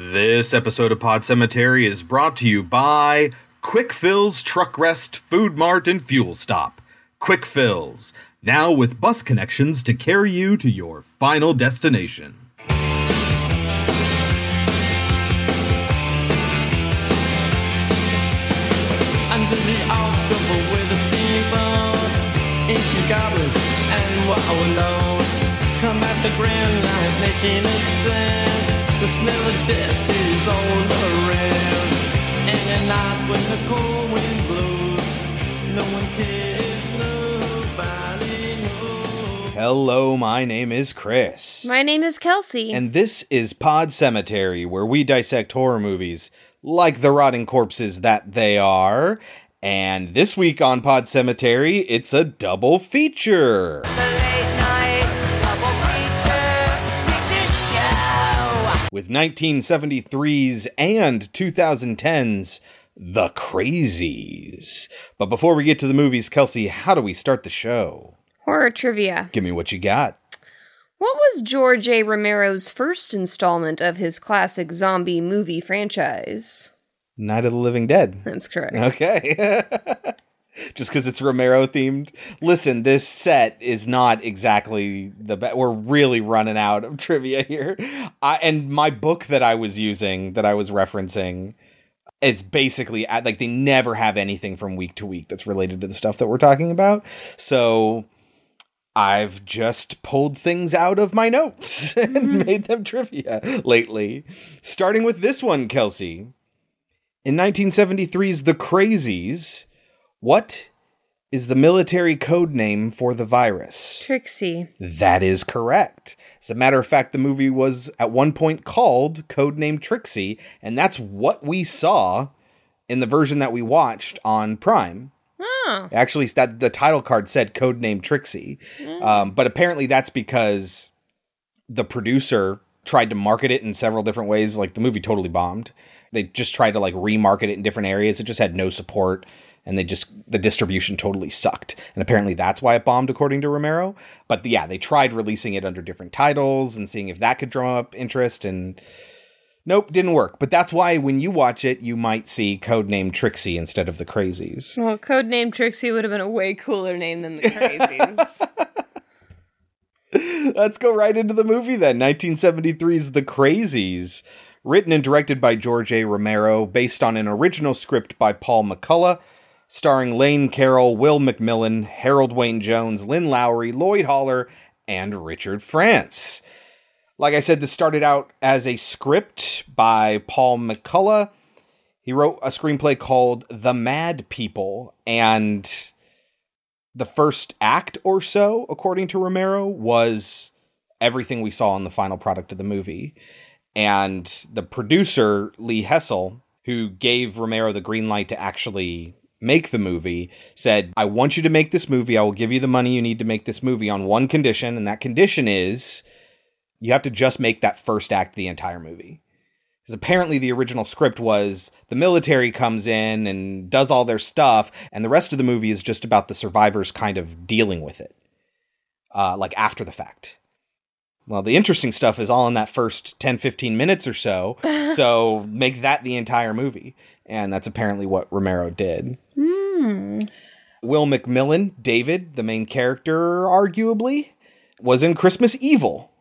This episode of Pod Cemetery is brought to you by Quick Fills Truck Rest, Food Mart, and Fuel Stop. Quick Fills, now with bus connections to carry you to your final destination. Under the October with the steamboats, ancient goblins and wallows come at the grand line making a sound. The smell of death is all around. And at night when the cold wind blows, no one cares, nobody knows. Hello, my name is Chris. My name is Kelsey. and this is Pod Cemetery, where we dissect horror movies like the rotting corpses that they are. And this week on Pod Cemetery, it's a double feature. With 1973's and 2010's The Crazies. But before we get to the movies, Kelsey, how do we start the show? Horror trivia. Give me what you got. What was George A. Romero's first installment of his classic zombie movie franchise? Night of the Living Dead. That's correct. Okay. Just because it's Romero themed. Listen, this set is not exactly the best. We're really running out of trivia here. I, and my book that I was using, that I was referencing, it's basically like they never have anything from week to week that's related to the stuff that we're talking about. So I've just pulled things out of my notes and mm-hmm. made them trivia lately. Starting with this one, Kelsey. In 1973's The Crazies, what is the military code name for the virus? Trixie. That is correct. As a matter of fact, the movie was at one point called Codename Trixie, and that's what we saw in the version that we watched on Prime. Oh. Actually, that the title card said Codename Trixie, um, but apparently that's because the producer tried to market it in several different ways. Like the movie totally bombed. They just tried to like remarket it in different areas. It just had no support, and they just the distribution totally sucked. And apparently that's why it bombed, according to Romero. But yeah, they tried releasing it under different titles and seeing if that could draw up interest and. Nope, didn't work. But that's why when you watch it, you might see codename Trixie instead of the Crazies. Well, codename Trixie would have been a way cooler name than the Crazies. Let's go right into the movie then. 1973's The Crazies, written and directed by George A. Romero, based on an original script by Paul McCollough, starring Lane Carroll, Will McMillan, Harold Wayne Jones, Lynn Lowry, Lloyd Hollar, and Richard France. Like I said, this started out as a script by Paul McCollough. He wrote a screenplay called The Mad People, and the first act or so, according to Romero, was everything we saw in the final product of the movie. And the producer, Lee Hessel, who gave Romero the green light to actually make the movie, said, I want you to make this movie. I will give you the money you need to make this movie on one condition. And that condition is you have to just make that first act the entire movie. Because apparently the original script was the military comes in and does all their stuff, and the rest of the movie is just about the survivors kind of dealing with it, uh, like after the fact. Well, the interesting stuff is all in that first 10, 15 minutes or so. so make that the entire movie. And that's apparently what Romero did. Hmm. Will McMillan, David, the main character, arguably, was in Christmas Evil.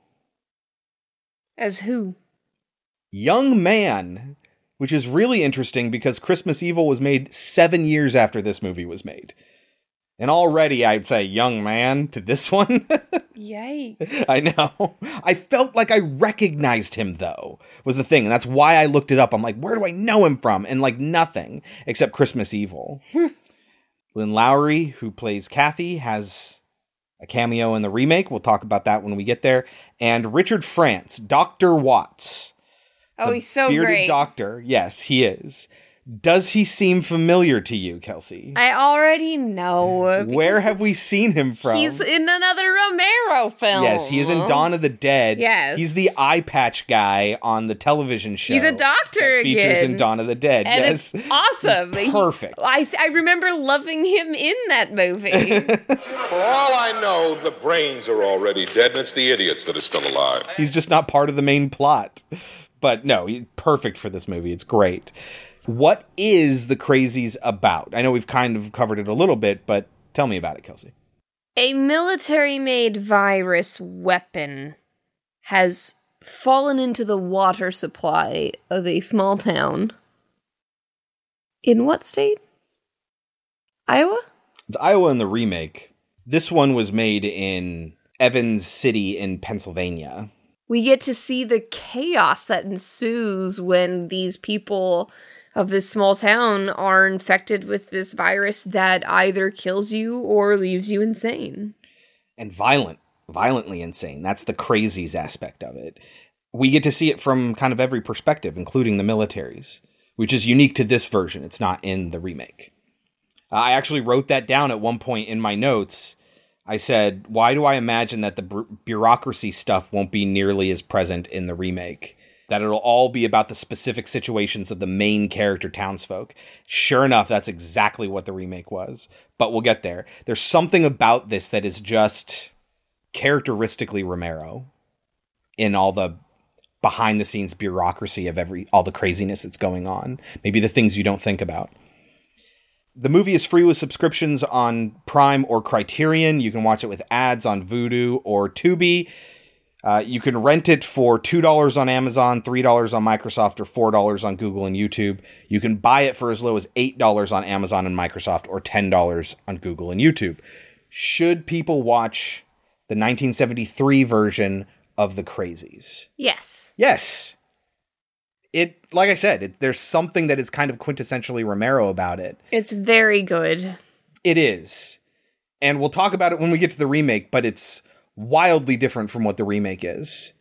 As who? Young Man, which is really interesting because Christmas Evil was made seven years after this movie was made. And already I'd say young man to this one. Yikes. I know. I felt like I recognized him though, was the thing. And that's why I looked it up. I'm like, where do I know him from? And like nothing except Christmas Evil. Lynn Lowry, who plays Kathy, has a cameo in the remake. We'll talk about that when we get there. And Richard France, Dr. Watts. Oh, he's so bearded great. doctor. Yes, he is. Does he seem familiar to you, Kelsey? I already know. Where have we seen him from? He's in another Romero film. Yes, he is in Dawn of the Dead. Yes. He's the eye patch guy on the television show. He's a doctor that features again. in Dawn of the Dead. And yes. it's awesome. He's He- perfect. I I remember loving him in that movie. For all I know, the brains are already dead, and it's the idiots that are still alive. He's just not part of the main plot. but no, he- perfect for this movie. It's great. What is the Crazies about? I know we've kind of covered it a little bit, but tell me about it, Kelsey. A military made virus weapon has fallen into the water supply of a small town. In what state? Iowa? It's Iowa in the remake. This one was made in Evans City in Pennsylvania. We get to see the chaos that ensues when these people of this small town are infected with this virus that either kills you or leaves you insane. and violent, violently insane. That's the crazies aspect of it. We get to see it from kind of every perspective, including the militaries, which is unique to this version. It's not in the remake. Uh, I actually wrote that down at one point in my notes. I said, "Why do I imagine that the bu- bureaucracy stuff won't be nearly as present in the remake? That it'll all be about the specific situations of the main character townsfolk." Sure enough, that's exactly what the remake was. But we'll get there. There's something about this that is just characteristically Romero in all the behind the scenes bureaucracy of every all the craziness that's going on. Maybe the things you don't think about. The movie is free with subscriptions on Prime or Criterion. You can watch it with ads on Vudu or Tubi. Uh, you can rent it for $2 on Amazon, $3 on Microsoft, or $4 on Google and YouTube. You can buy it for as low as $8 on Amazon and Microsoft, or $10 on Google and YouTube. Should people watch the 1973 version of The Crazies? Yes. Yes. It, like I said, it, there's something that is kind of quintessentially Romero about it. It's very good. It is. And we'll talk about it when we get to the remake, but it's wildly different from what the remake is.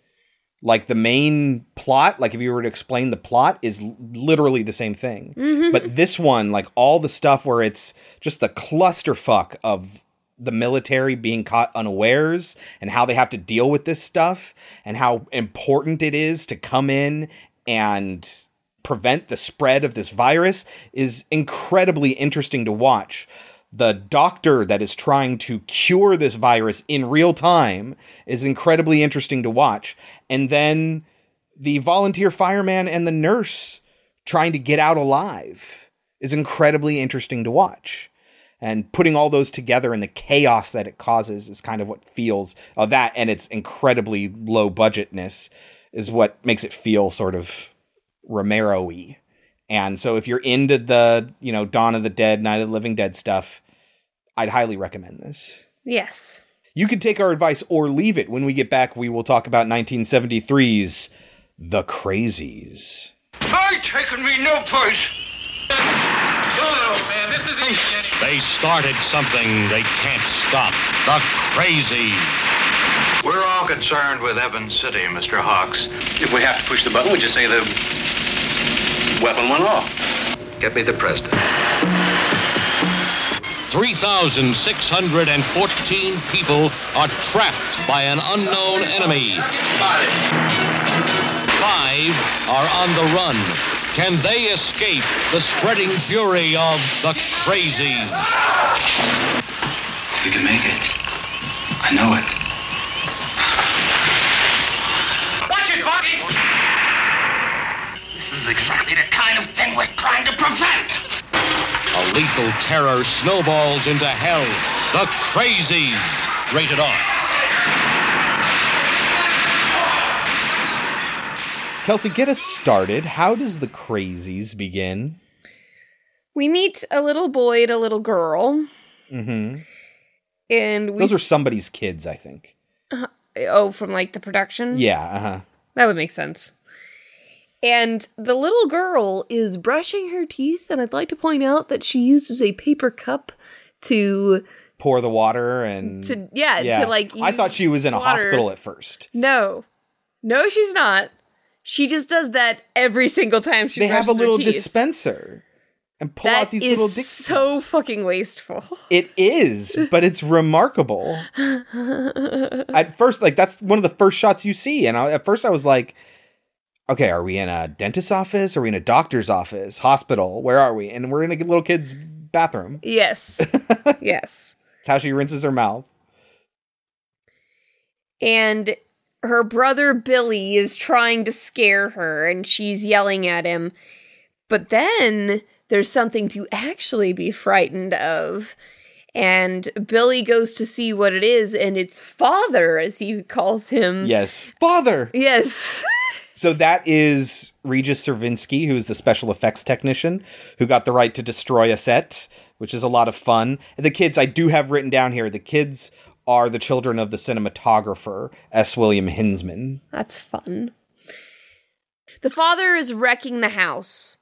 Like the main plot, like if you were to explain the plot, is literally the same thing. Mm-hmm. But this one, like all the stuff where it's just the clusterfuck of the military being caught unawares and how they have to deal with this stuff and how important it is to come in and prevent the spread of this virus is incredibly interesting to watch. The doctor that is trying to cure this virus in real time is incredibly interesting to watch. And then the volunteer fireman and the nurse trying to get out alive is incredibly interesting to watch. And putting all those together and the chaos that it causes is kind of what feels uh, that and its incredibly low budgetness is what makes it feel sort of Romero-y. And so if you're into the, you know, Dawn of the Dead, Night of the Living Dead stuff, I'd highly recommend this. Yes. You can take our advice or leave it. When we get back, we will talk about 1973's The Crazies. I taken me no place. They started something they can't stop. The Crazies. We're all concerned with Evans City, Mr. Hawks. If we have to push the button, would you say the weapon went off. Get me the president. 3,614 people are trapped by an unknown enemy. Five are on the run. Can they escape the spreading fury of the crazies? We can make it. I know it. Watch it, Bucky! This is exactly the kind of thing we're trying to prevent. A lethal terror snowballs into hell. The crazies. Rated R. Kelsey, get us started. How does The Crazies begin? We meet a little boy and a little girl. Mm-hmm. And we Those are somebody's kids, I think. oh, from like the production? Yeah, uh-huh. That would make sense. And the little girl is brushing her teeth, and I'd like to point out that she uses a paper cup to Pour the water and to yeah, to like I thought she was in a hospital at first. No. No, she's not. She just does that every single time she They have a little dispenser and pull That out these little dick so fucking wasteful. It is, but it's remarkable. at first, like that's one of the first shots you see, and I, at first I was like, "Okay, are we in a dentist's office? Are we in a doctor's office? Hospital? Where are we?" And we're in a little kid's bathroom. Yes. yes. It's how she rinses her mouth. And her brother Billy is trying to scare her and she's yelling at him. But then there's something to actually be frightened of. And Billy goes to see what it is, and it's father, as he calls him. Yes. Father! Yes. So that is Regis Survinski, who's the special effects technician who got the right to destroy a set, which is a lot of fun. And the kids I do have written down here, the kids are the children of the cinematographer, S. William Hinzman. That's fun. The father is wrecking the house.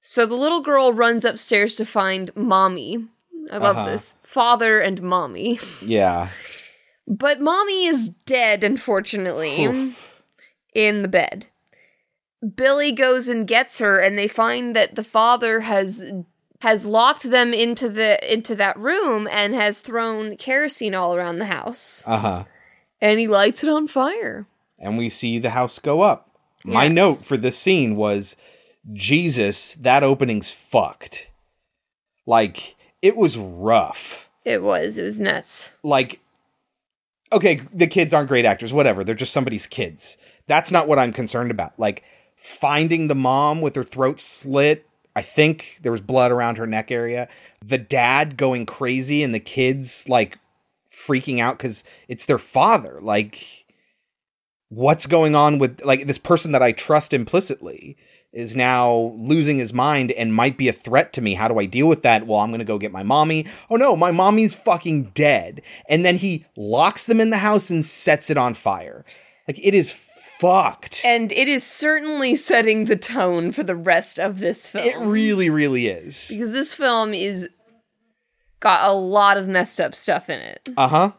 So the little girl runs upstairs to find mommy. I love Uh-huh. this. Father and mommy. Yeah. But mommy is dead, unfortunately, Oof. In the bed. Billy goes and gets her, and they find that the father has has locked them into the into that room and has thrown kerosene all around the house. Uh huh. And he lights it on fire. And we see the house go up. My note for this scene was Jesus, that opening's fucked. Like, it was rough. It was. It was nuts. like okay the kids aren't great actors whatever they're just somebody's kids that's not what i'm concerned about like finding the mom with her throat slit i think there was blood around her neck area the dad going crazy and the kids like freaking out because it's their father like what's going on with like this person that i trust implicitly is now losing his mind and might be a threat to me. How do I deal with that? Well, I'm going to go get my mommy. Oh no, my mommy's fucking dead. And then he locks them in the house and sets it on fire. Like it is fucked. And it is certainly setting the tone for the rest of this film. It really, really is. because this film is got a lot of messed up stuff in it. Uh huh.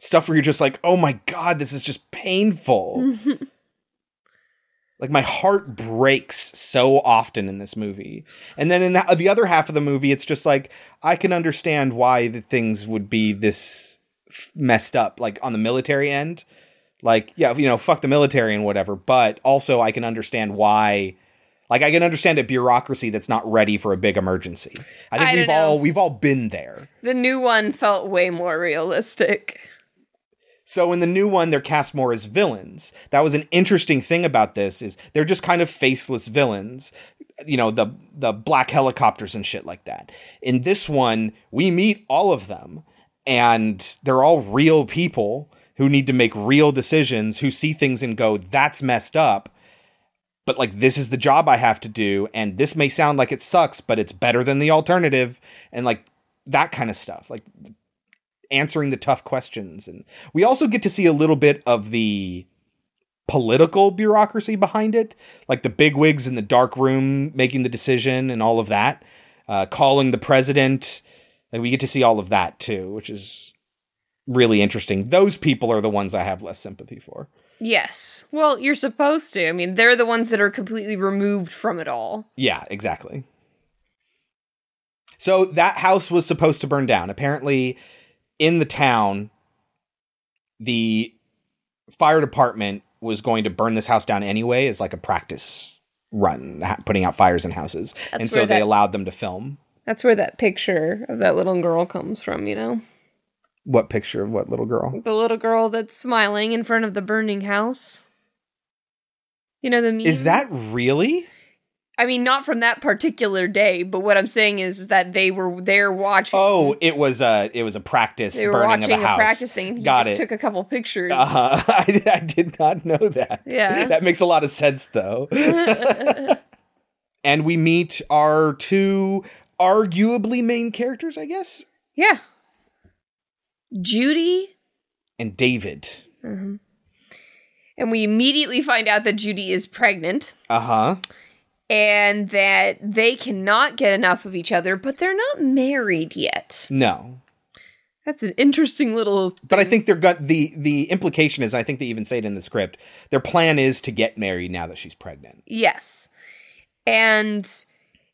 Stuff where you're just like, oh my God, this is just painful. like my heart breaks so often in this movie. And then in the, the other half of the movie, it's just like, I can understand why the things would be this f- messed up, like on the military end. Like, yeah, you know, fuck the military and whatever. But also, I can understand why. Like, I can understand a bureaucracy that's not ready for a big emergency. I think I we've know. all we've all been there. The new one felt way more realistic. So in the new one, they're cast more as villains. That was an interesting thing about this is they're just kind of faceless villains. You know, the the black helicopters and shit like that. In this one, we meet all of them, and they're all real people who need to make real decisions, who see things and go, "That's messed up." But like this is the job I have to do, and this may sound like it sucks, but it's better than the alternative, and like that kind of stuff. Like answering the tough questions. And we also get to see a little bit of the political bureaucracy behind it, like the bigwigs in the dark room making the decision and all of that, uh, calling the president. Like we get to see all of that too, which is really interesting. Those people are the ones I have less sympathy for. Yes. Well, you're supposed to. I mean, they're the ones that are completely removed from it all. Yeah, exactly. So that house was supposed to burn down. Apparently, in the town, the fire department was going to burn this house down anyway as like a practice run, putting out fires in houses. and so where they allowed them to film. That's where that picture of that little girl comes from, you know? What picture of what little girl? The little girl that's smiling in front of the burning house. You know the meme? Is that really? I mean, not from that particular day, but what I'm saying is that they were there watching. Oh, it was a it was a practice they were burning of watching a house. practice thing. He Got just it. took a couple pictures. Uh-huh. I, I did not know that. Yeah. that makes a lot of sense, though. and we meet our two arguably main characters, I guess, Yeah. Judy, and David. and we immediately find out that Judy is pregnant Uh huh. and that they cannot get enough of each other, but they're not married yet. No, That's an interesting little. but I think they're got the the implication is I think they even say it in the script. Their plan is to get married now that she's pregnant. Yes. And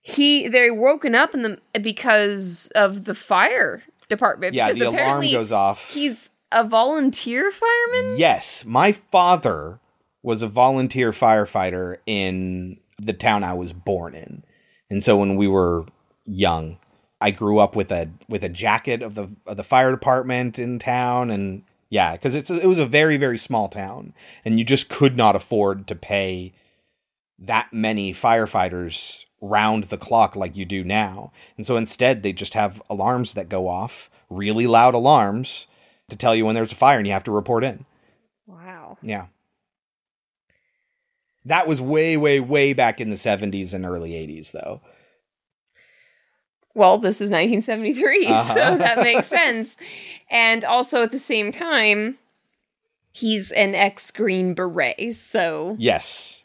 he, they're woken up in the because of the fire department. Yeah, because the alarm goes off. He's a volunteer fireman. Yes, my father was a volunteer firefighter in the town I was born in. And so when we were young, I grew up with a with a jacket of the of the fire department in town and Yeah, because it's it was a very very small town, and you just could not afford to pay that many firefighters round the clock like you do now. And so instead, they just have alarms that go off, really loud alarms, to tell you when there's a fire and you have to report in. Wow. Yeah. That was way, way, way back in the 70s and early 80s, though. Well, this is 1973, Uh-huh. so that makes sense. And also at the same time, he's an ex Green Beret, so Yes.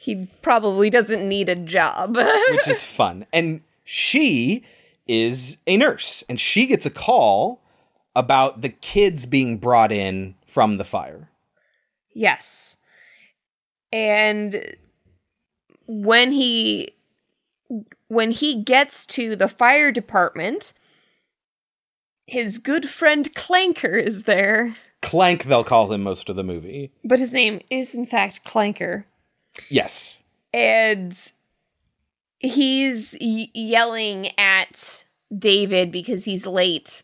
He probably doesn't need a job. which is fun. And she is a nurse, and she gets a call about the kids being brought in from the fire. yes. And when he when he gets to the fire department, his good friend Clanker is there, Clank, they'll call him most of the movie. but his name is in fact Clanker. Yes. and he's y- yelling at David because he's late.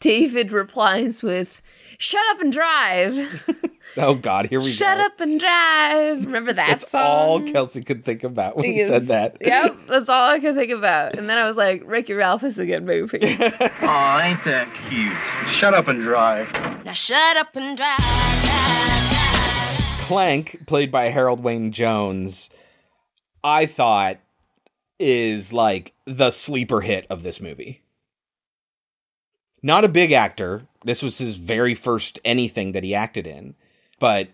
David replies with, "Shut up and drive! Oh, God, here we Shut go. Shut up and drive!" Remember that That's song? all Kelsey could think about when he Yes. said that. Yep, that's all I could think about. And then I was like, "Wreck-It Ralph is a good movie." oh, ain't that cute? Shut up and drive. Now shut up and drive. Clank, played by Harold Wayne Jones, I thought is like the sleeper hit of this movie. Not a big actor. This was his very first anything that he acted in, but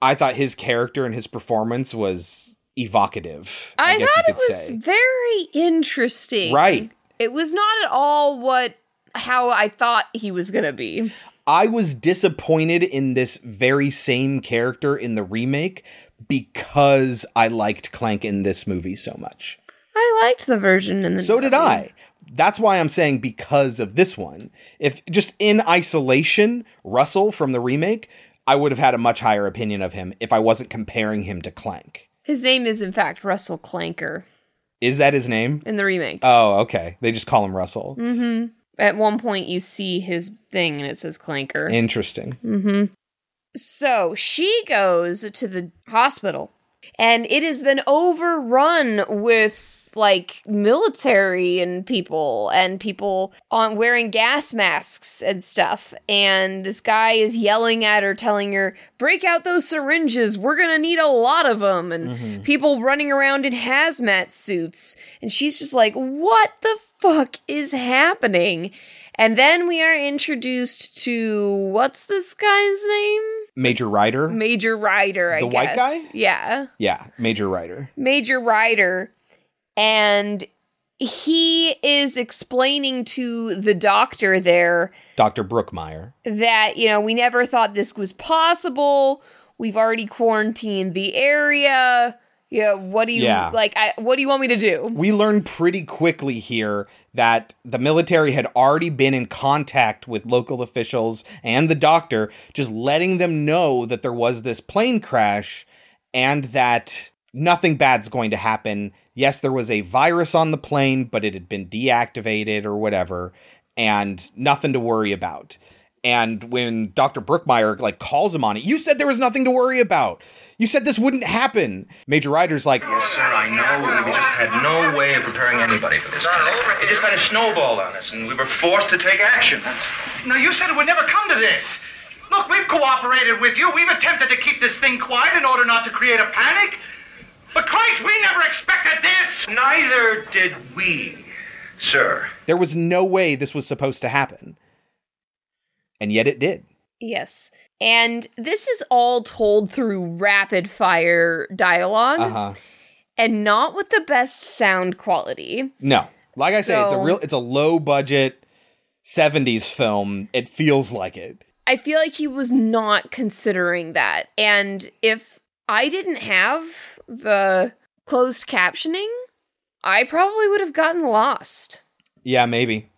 I thought his character and his performance was evocative. I, I, guess thought you it was say. very interesting. Right. It was not at all what how I thought he was gonna be. I was disappointed in this very same character in the remake because I liked Clank in this movie so much. I liked the version in the So did I. That's why I'm saying because of this one. If just in isolation, Russell from the remake, I would have had a much higher opinion of him if I wasn't comparing him to Clank. His name is in fact Russell Clanker Is that his name? in the remake. Oh, okay. They just call him Russell. mm-hmm. At one point, you see his thing and it says Clanker. Interesting. mm-hmm. So she goes to the hospital, and it has been overrun with like military and people and people on wearing gas masks and stuff. And this guy is yelling at her telling her break out those syringes. We're gonna need a lot of them and mm-hmm. people running around in hazmat suits. And she's just like what the fuck is happening? And then we are introduced to what's this guy's name Major Ryder? major Ryder i The white guy? yeah yeah, Major Ryder. Major Ryder, and he is explaining to the doctor there Dr. Brookmeyer. that, you know, we never thought this was possible. We've already quarantined the area. Yeah, what do you Yeah. like? I, what do you want me to do? We learned pretty quickly here that the military had already been in contact with local officials and the doctor, just letting them know that there was this plane crash and that nothing bad's going to happen. Yes, there was a virus on the plane, but it had been deactivated or whatever, and nothing to worry about. And when Dr. Brookmeyer like calls him on it, you said there was nothing to worry about. You said this wouldn't happen. Major Ryder's like, Yes, sir, I know. We just had no way of preparing anybody for this. It just kind of snowballed on us, and we were forced to take action. That's No, you said it would never come to this. Look, we've cooperated with you. We've attempted to keep this thing quiet in order not to create a panic. But Christ, we never expected this. Neither did we, sir. There was no way this was supposed to happen. And yet it did. Yes. And this is all told through rapid fire dialogue Uh-huh. and not with the best sound quality. No. Like I say, it's a real it's a low budget 70s film. It feels like it. I feel like he was not considering that. And if I didn't have the closed captioning, I probably would have gotten lost. Yeah, maybe.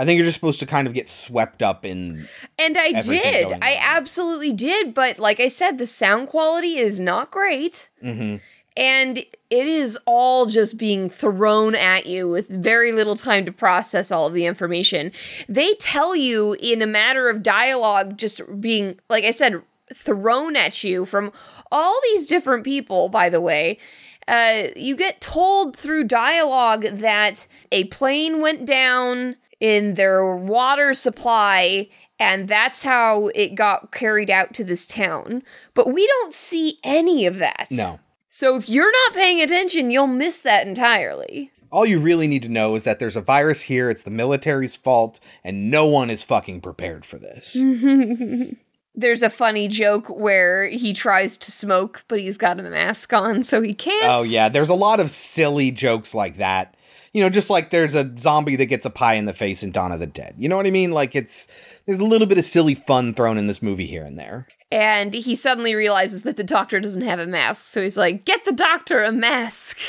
I think you're just supposed to kind of get swept up in And I did. I absolutely did. But like I said, the sound quality is not great. Mhm. And it is all just being thrown at you with very little time to process all of the information. They tell you in a matter of dialogue, just being, like I said, thrown at you from all these different people, by the way. Uh, you get told through dialogue that a plane went down in their water supply and that's how it got carried out to this town. But we don't see any of that. No. So if you're not paying attention, you'll miss that entirely. All you really need to know is that there's a virus here, it's the military's fault, and no one is fucking prepared for this. There's a funny joke where he tries to smoke, but he's got a mask on, so he can't. Oh yeah, there's a lot of silly jokes like that. You know, just like there's a zombie that gets a pie in the face in Dawn of the Dead. You know what I mean? Like it's there's a little bit of silly fun thrown in this movie here and there. And he suddenly realizes that the doctor doesn't have a mask, so he's like, "Get the doctor a mask."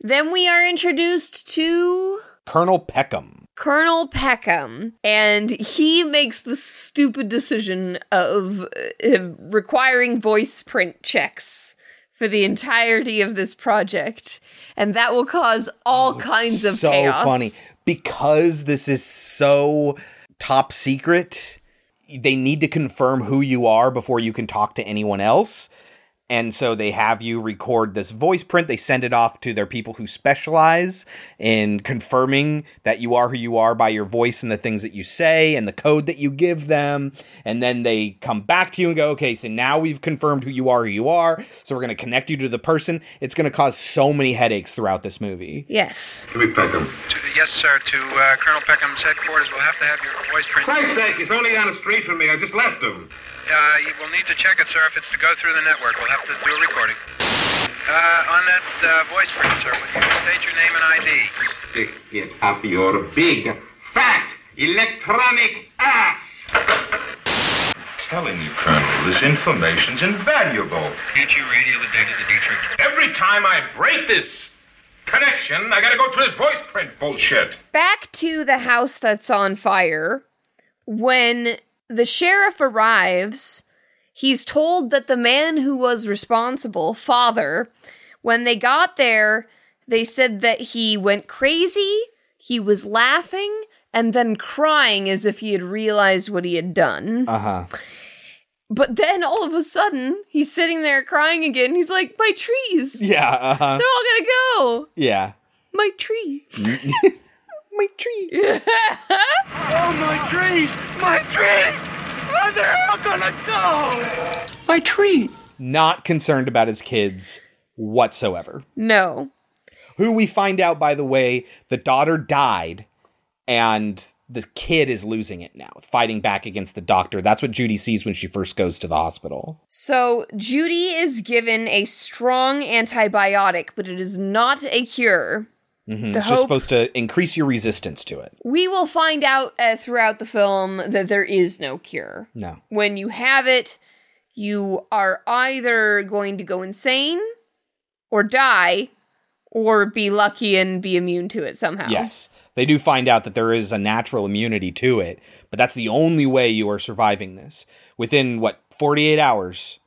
Then we are introduced to Colonel Peckham. Colonel Peckham, and he makes the stupid decision of uh, requiring voice print checks for the entirety of this project, and that will cause all oh, kinds of so chaos. funny because this is so top secret. They need to confirm who you are before you can talk to anyone else. And so they have you record this voice print. They send it off to their people who specialize in confirming that you are who you are by your voice and the things that you say and the code that you give them. And then they come back to you and go, okay, so now we've confirmed who you are, who you are. So we're going to connect you to the person. It's going to cause so many headaches throughout this movie. Yes. Give me Peckham. Yes, sir. To uh, Colonel Peckham's headquarters, we'll have to have your voice print. For Christ's sake, he's only down the street from me. I just left him. Uh, you will need to check it, sir, if it's to go through the network. We'll have to do a recording. Uh, on that uh, voice print, sir, will you state your name and ID? Stick it up your big, fat, electronic ass. Telling you, Colonel, this information's invaluable. Can't you radio the data to Dietrich? Every time I break this connection, I gotta go through this voice print bullshit. Back to the house that's on fire. When the sheriff arrives, he's told that the man who was responsible, father, when they got there, they said that he went crazy, he was laughing, and then crying as if he had realized what he had done. Uh huh. But then all of a sudden, he's sitting there crying again. He's like, My trees! Yeah. Uh huh. They're all gonna go! Yeah. My tree! My tree. Oh, my trees! My trees! Oh, they're all gonna go! My tree! Not concerned about his kids whatsoever. No. Who we find out, by the way, the daughter died and the kid is losing it now, fighting back against the doctor. That's what Judy sees when she first goes to the hospital. So, Judy is given a strong antibiotic, but it is not a cure. Mhm. The it's just supposed to increase your resistance to it. We will find out uh, throughout the film that there is no cure. No. When you have it, you are either going to go insane or die or be lucky and be immune to it somehow. Yes. They do find out that there is a natural immunity to it, but that's the only way you are surviving this. Within what, 48 hours?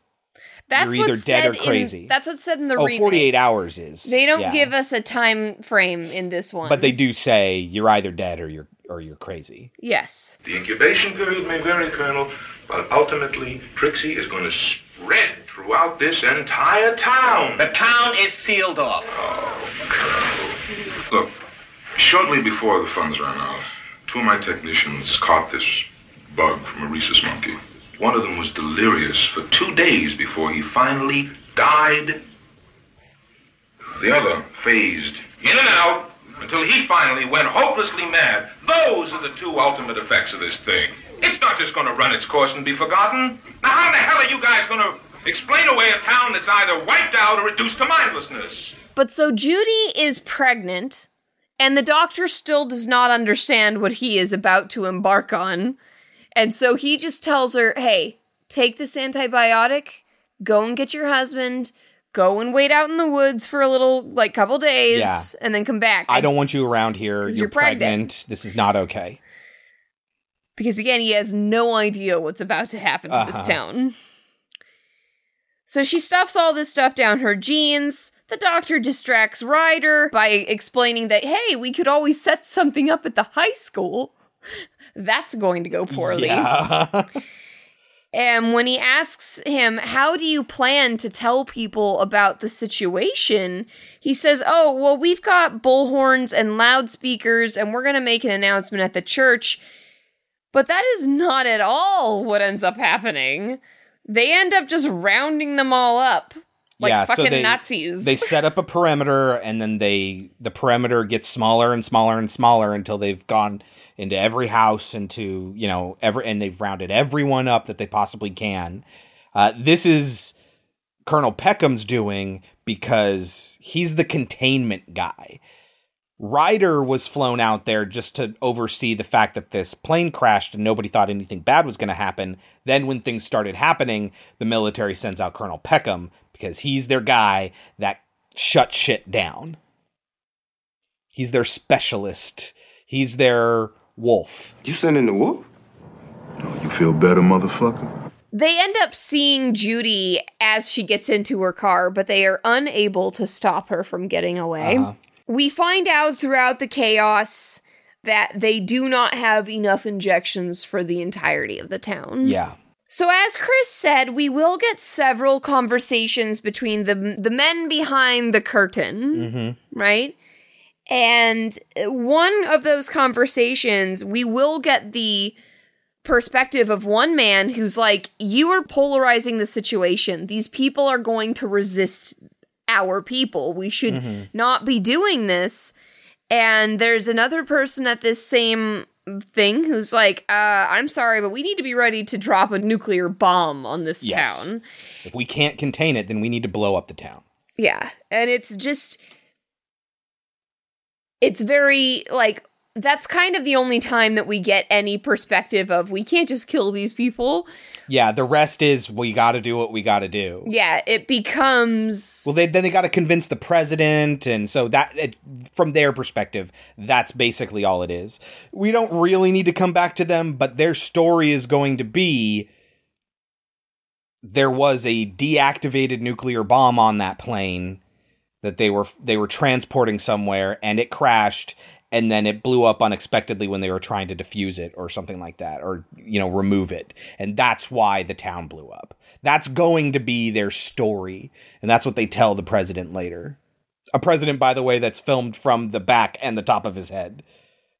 That's You're either dead or crazy. In, that's what's said in the oh, remake. 48 hours is. They don't yeah. give us a time frame in this one. But they do say you're either dead or you're or you're crazy. Yes. The incubation period may vary, Colonel, but ultimately, Trixie is going to spread throughout this entire town. The town is sealed off. Oh, Colonel. Look, shortly before the funds ran out, two of my technicians caught this bug from a rhesus monkey. One of them was delirious for two days before he finally died. The other phased in and out until he finally went hopelessly mad. Those are the two ultimate effects of this thing. It's not just going to run its course and be forgotten. Now, how in the hell are you guys going to explain away a town that's either wiped out or reduced to mindlessness? But so Judy is pregnant, and the doctor still does not understand what he is about to embark on. And so he just tells her, hey, take this antibiotic, go and get your husband, go and wait out in the woods for a little, like, couple days, Yeah. and then come back. I don't want you around here. You're, you're pregnant. pregnant. This is not okay. because again, he has no idea what's about to happen to this Uh-huh. town. So she stuffs all this stuff down her jeans. The doctor distracts Ryder by explaining that, hey, we could always set something up at the high school. That's going to go poorly. Yeah. And when he asks him, How do you plan to tell people about the situation? He says, Oh, well, we've got bullhorns and loudspeakers, and we're going to make an announcement at the church. But that is not at all what ends up happening. They end up just rounding them all up like yeah, fucking so they, Nazis. They set up a perimeter, and then they the perimeter gets smaller and smaller and smaller until they've gone into every house, into you know every, and they've rounded everyone up that they possibly can. Uh, this is Colonel Peckham's doing because he's the containment guy. Ryder was flown out there just to oversee the fact that this plane crashed and nobody thought anything bad was going to happen. Then, when things started happening, the military sends out Colonel Peckham because he's their guy that shuts shit down. He's their specialist. He's their wolf. You sending the wolf? Oh, you feel better, motherfucker? They end up seeing Judy as she gets into her car, but they are unable to stop her from getting away. Uh-huh. We find out throughout the chaos that they do not have enough injections for the entirety of the town. Yeah. So as Chris said, we will get several conversations between the the men behind the curtain, Mm-hmm. right? And one of those conversations, we will get the perspective of one man who's like, You are polarizing the situation. These people are going to resist our people. We should Mhm. not be doing this. And there's another person at this same thing who's like, uh, I'm sorry, but we need to be ready to drop a nuclear bomb on this Yes. town. If we can't contain it, then we need to blow up the town. Yeah. And it's just it's very like that's kind of the only time that we get any perspective of we can't just kill these people. Yeah, the rest is we got to do what we got to do. Yeah, it becomes Well, they, then they got to convince the president, and so that it, from their perspective, that's basically all it is. We don't really need to come back to them, but their story is going to be there was a deactivated nuclear bomb on that plane that they were they were transporting somewhere, and it crashed, and then it blew up unexpectedly when they were trying to defuse it or something like that, or you know remove it, and that's why the town blew up. That's going to be their story, and that's what they tell the president later. A president, by the way, that's filmed from the back and the top of his head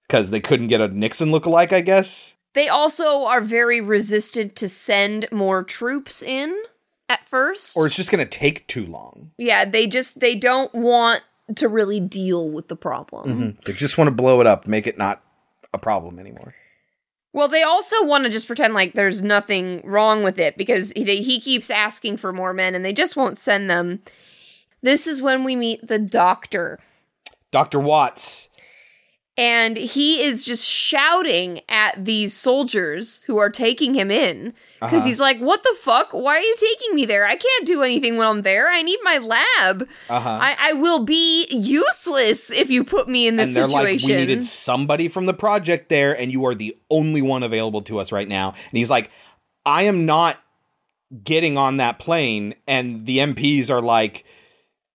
because they couldn't get a Nixon look-alike I guess. they also are very resistant to send more troops in at first. Or it's just going to take too long. yeah, they just they don't want to really deal with the problem. Mhm. They just want to blow it up, make it not a problem anymore. Well, they also want to just pretend like there's nothing wrong with it because he, he keeps asking for more men and they just won't send them. This is when we meet the doctor. Dr. Watts. And he is just shouting at these soldiers who are taking him in because Uh-huh. he's like, What the fuck? Why are you taking me there? I can't do anything when I'm there. I need my lab. Uh-huh. I, I will be useless if you put me in this and they're situation. like, we needed somebody from the project there, and you are the only one available to us right now. And he's like, I am not getting on that plane. And the MPs are like,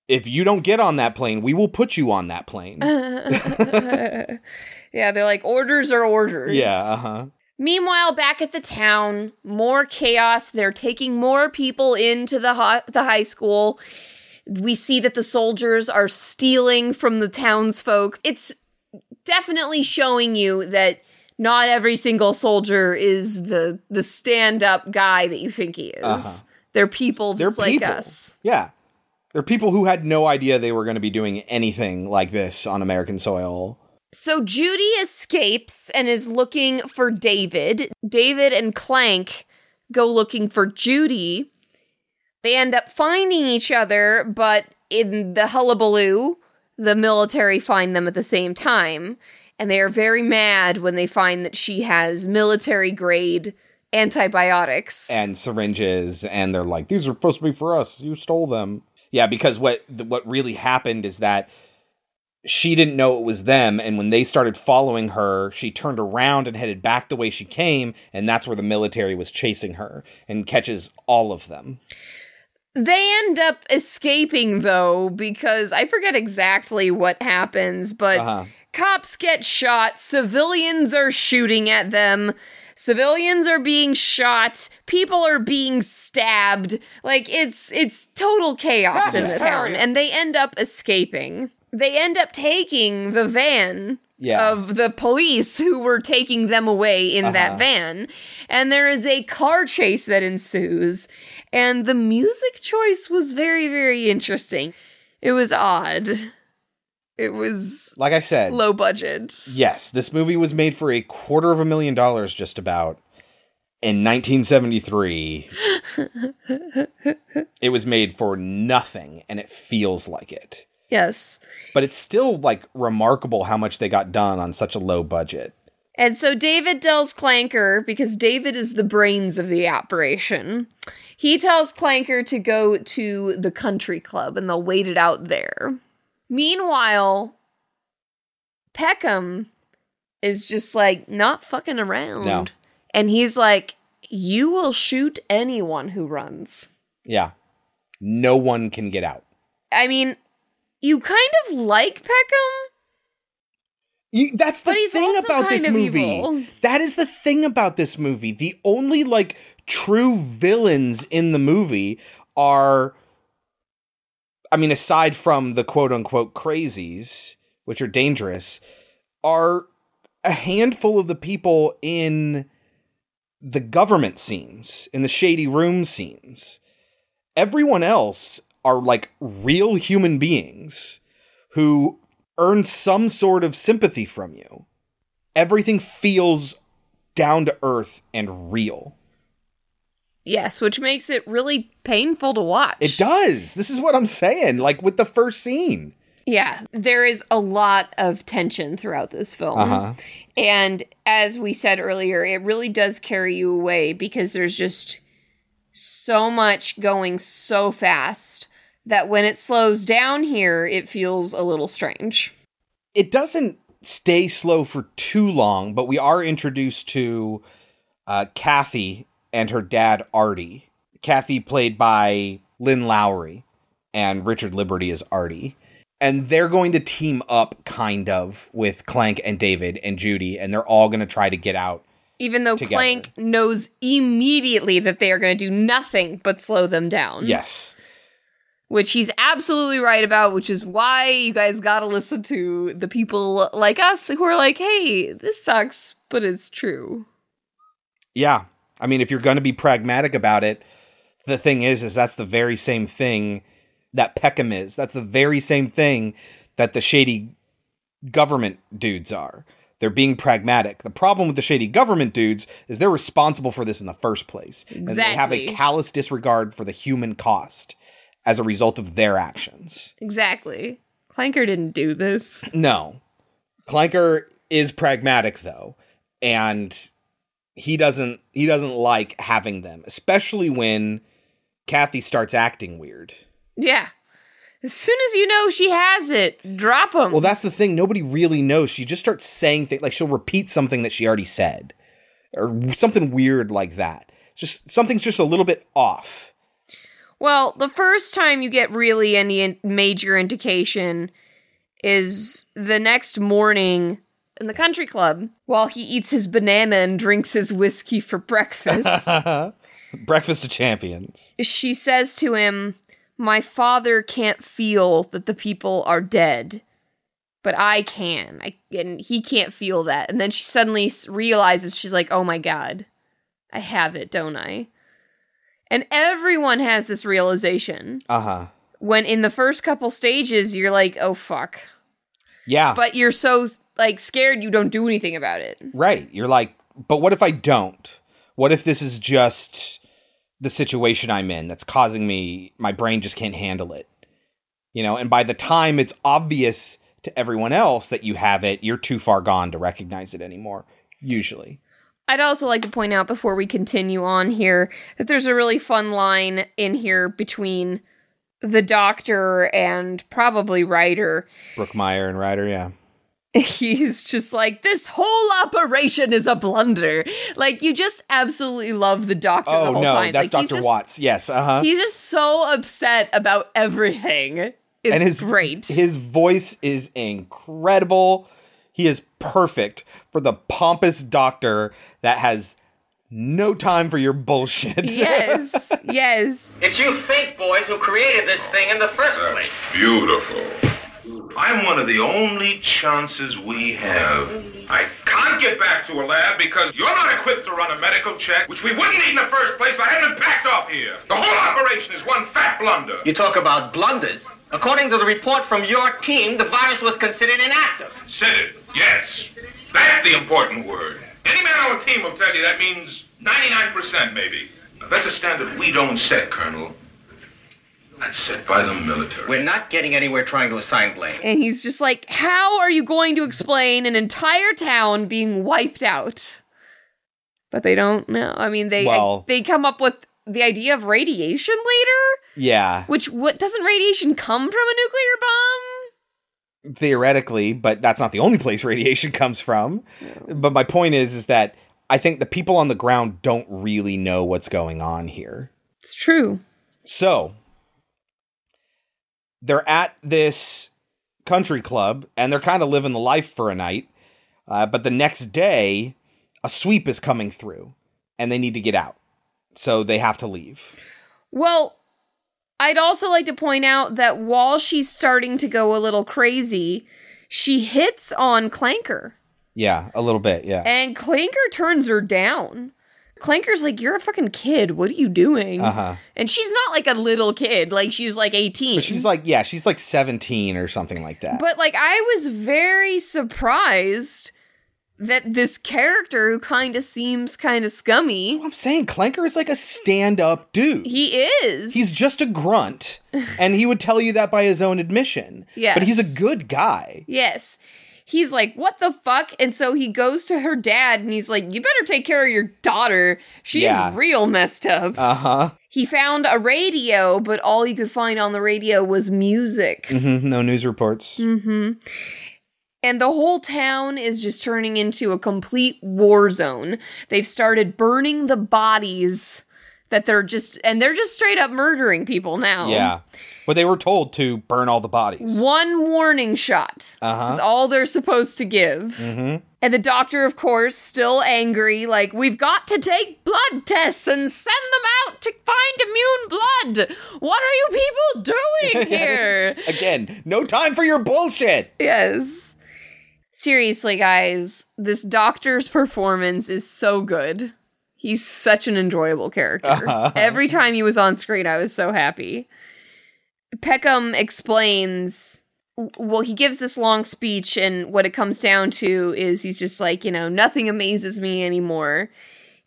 if you don't get on that plane, we will put you on that plane. yeah, they're like, orders are orders. yeah, uh huh. Meanwhile, back at the town, more chaos. They're taking more people into the ho- the high school. We see that the soldiers are stealing from the townsfolk. It's definitely showing you that not every single soldier is the the stand up guy that you think he is. Uh-huh. They're people They're just like people. us. Yeah. They're people who had no idea they were going to be doing anything like this on American soil. So Judy escapes and is looking for David. David and Clank go looking for Judy. They end up finding each other, but in the hullabaloo, the military find them at the same time. And they are very mad when they find that she has military grade antibiotics. and syringes and they're like these are supposed to be for us you stole them yeah because what what really happened is that she didn't know it was them and when they started following her she turned around and headed back the way she came and that's where the military was chasing her and catches all of them They end up escaping though because I forget exactly what happens, but Uh-huh. cops get shot, civilians are shooting at them. Civilians are being shot, people are being stabbed. Like it's it's total chaos in the town and they end up escaping. They end up taking the van Yeah. of the police who were taking them away in Uh-huh. that van. And there is a car chase that ensues. And the music choice was very, very interesting. It was odd. It was Like I said, low budget. yes, this movie was made for a quarter of a million dollars just about. In 1973, it was made for nothing and it feels like it. Yes. But it's still like remarkable how much they got done on such a low budget. And so David tells Clanker, because David is the brains of the operation, he tells Clanker to go to the country club and they'll wait it out there. Meanwhile, Peckham is just like not fucking around. No. And he's like, You will shoot anyone who runs. Yeah. No one can get out. I mean, you kind of like Peckham. You, that's the thing about this movie. evil. That is the thing about this movie. The only like true villains in the movie are I mean aside from the quote unquote crazies, which are dangerous, are a handful of the people in the government scenes, in the shady room scenes. Everyone else are like real human beings who earn some sort of sympathy from you. Everything feels down to earth and real. Yes, which makes it really painful to watch. It does. This is what I'm saying. Like with the first scene. Yeah, there is a lot of tension throughout this film. Uh-huh. And as we said earlier, it really does carry you away because there's just so much going so fast that when it slows down here, it feels a little strange. It doesn't stay slow for too long, but we are introduced to uh, Kathy and her dad, Artie. Kathy, played by Lynn Lowry, and Richard Liberty is Artie. And they're going to team up, kind of, with Clank and David and Judy, and they're all going to try to get out. Even though Together. Clank knows immediately that they are going to do nothing but slow them down. Yes. which he's absolutely right about, which is why you guys gotta listen to the people like us who are like, hey, this sucks, but it's true. Yeah. I mean, if you're going to be pragmatic about it, the thing is, is that's the very same thing that Peckham is. That's the very same thing that the shady government dudes are. They're being pragmatic. The problem with the shady government dudes is they're responsible for this in the first place. And they have a callous disregard for the human cost as a result of their actions. Exactly. Clanker didn't do this. No. Clanker is pragmatic though, and he doesn't he doesn't like having them, especially when Kathy starts acting weird. Yeah. As soon as you know she has it, drop them. Well, that's the thing. Nobody really knows. She just starts saying things like she'll repeat something that she already said, or something weird like that. Just something's just a little bit off. Well, the first time you get really any major indication is the next morning in the country club while he eats his banana and drinks his whiskey for breakfast. Breakfast of Champions. she says to him, My father can't feel that the people are dead, but I can. I, and he can't feel that. And then she suddenly realizes, she's like, Oh my God, I have it, don't I? And everyone has this realization Uh huh. when in the first couple stages, you're like, Oh fuck. Yeah. But you're so like scared you don't do anything about it. Right. You're like, but what if I don't? What if this is just the situation I'm in that's causing me, my brain just can't handle it? You know, and by the time it's obvious to everyone else that you have it, you're too far gone to recognize it anymore, usually. I'd also like to point out before we continue on here that there's a really fun line in here between the doctor and probably Ryder. Brookmyre and Ryder, yeah. he's just like this whole operation is a blunder. Like you just absolutely love the doctor the Oh whole no, time. that's like, he's Dr. just- Watts. Yes, uh-huh. He's just so upset about everything. It's and his great. His voice is incredible. He is perfect for the pompous doctor that has no time for your bullshit. yes, yes. It's you fake boys who created this thing in the first place. Beautiful. I'm one of the only chances we have. I can't get back to a lab because you're not equipped to run a medical check, which we wouldn't need in the first place if I hadn't been packed off here. The whole operation is one fat blunder. You talk about blunders. According to the report from your team, the virus was considered inactive. Said it. Yes. That's the important word. Any man on the team will tell you that means 99% maybe. Now, that's a standard we don't set, Colonel. That's set by the military. We're not getting anywhere trying to assign blame. And he's just like, How are you going to explain an entire town being wiped out? But they don't know. I mean, they Well- they come up with the idea of radiation later, Yeah, which what doesn't radiation come from a nuclear bomb? theoretically, but that's not the only place radiation comes from. But my point is is that I think the people on the ground don't really know what's going on here. It's true. So they're at this country club and they're kind of living the life for a night. Uh, but the next day, a sweep is coming through and they need to get out. So they have to leave. Well, I'd also like to point out that while she's starting to go a little crazy, she hits on Clanker. Yeah, a little bit. Yeah. And Clanker turns her down. Clanker's like, You're a fucking kid. What are you doing? Uh huh. And she's not like a little kid. Like, she's like 18. But she's like, yeah, she's like 17 or something like that. But, like, I was very surprised that this character who kind of seems kind of scummy. I'm saying Clanker is like a stand up dude. He is. He's just a grunt, and he would tell you that by his own admission. Yeah. But he's a good guy. Yes. He's like, what the fuck? And so he goes to her dad and he's like, you better take care of your daughter. She's Yeah. real messed up. Uh huh. He found a radio, but all he could find on the radio was music. hmm No news reports. hmm And the whole town is just turning into a complete war zone. They've started burning the bodies that they're just, and they're just straight up murdering people now. Yeah. But they were told to burn all the bodies. One warning shot Uh-huh. is all they're supposed to give. Mm-hmm. And the doctor, of course, still angry, like, we've got to take blood tests and send them out to find immune blood. What are you people doing here? Again, no time for your bullshit. yes. Seriously, guys, this doctor's performance is so good. He's such an enjoyable character. Uh-huh. Every time he was on screen, I was so happy. Peckham explains well, he gives this long speech, and what it comes down to is he's just like, you know, nothing amazes me anymore.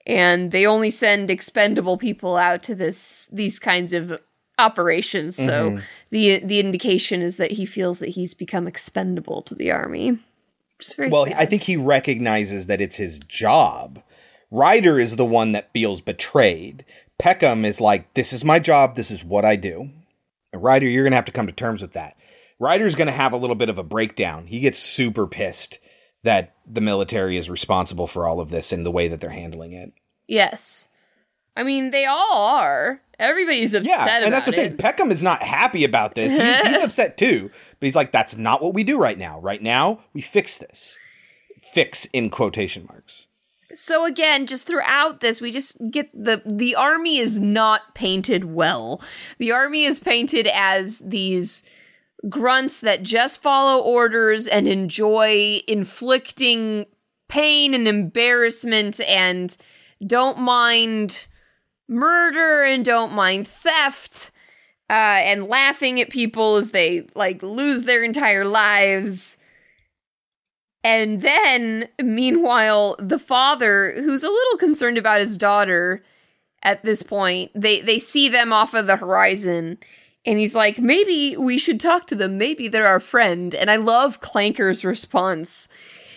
And they only send expendable people out to this these kinds of operations. So Mhm. the the indication is that he feels that he's become expendable to the army. Which is very Well, sad. I think he recognizes that it's his job. Ryder is the one that feels betrayed. Peckham is like, this is my job, this is what I do. And Ryder, you're going to have to come to terms with that. Ryder's going to have a little bit of a breakdown. He gets super pissed that the military is responsible for all of this and the way that they're handling it. yes. I mean, they all are. Everybody's upset Yeah, and that's the thing. Peckham is not happy about this. He's, he's upset too, but he's like, "That's not what we do right now. Right now, we fix this. Fix in quotation marks." So again, just throughout this, we just get the the army is not painted well. The army is painted as these grunts that just follow orders and enjoy inflicting pain and embarrassment and don't mind murder and don't mind theft uh, and laughing at people as they like lose their entire lives. And then, meanwhile, the father, who's a little concerned about his daughter at this point, they, they see them off of the horizon. And he's like, maybe we should talk to them. Maybe they're our friend. And I love Clanker's response.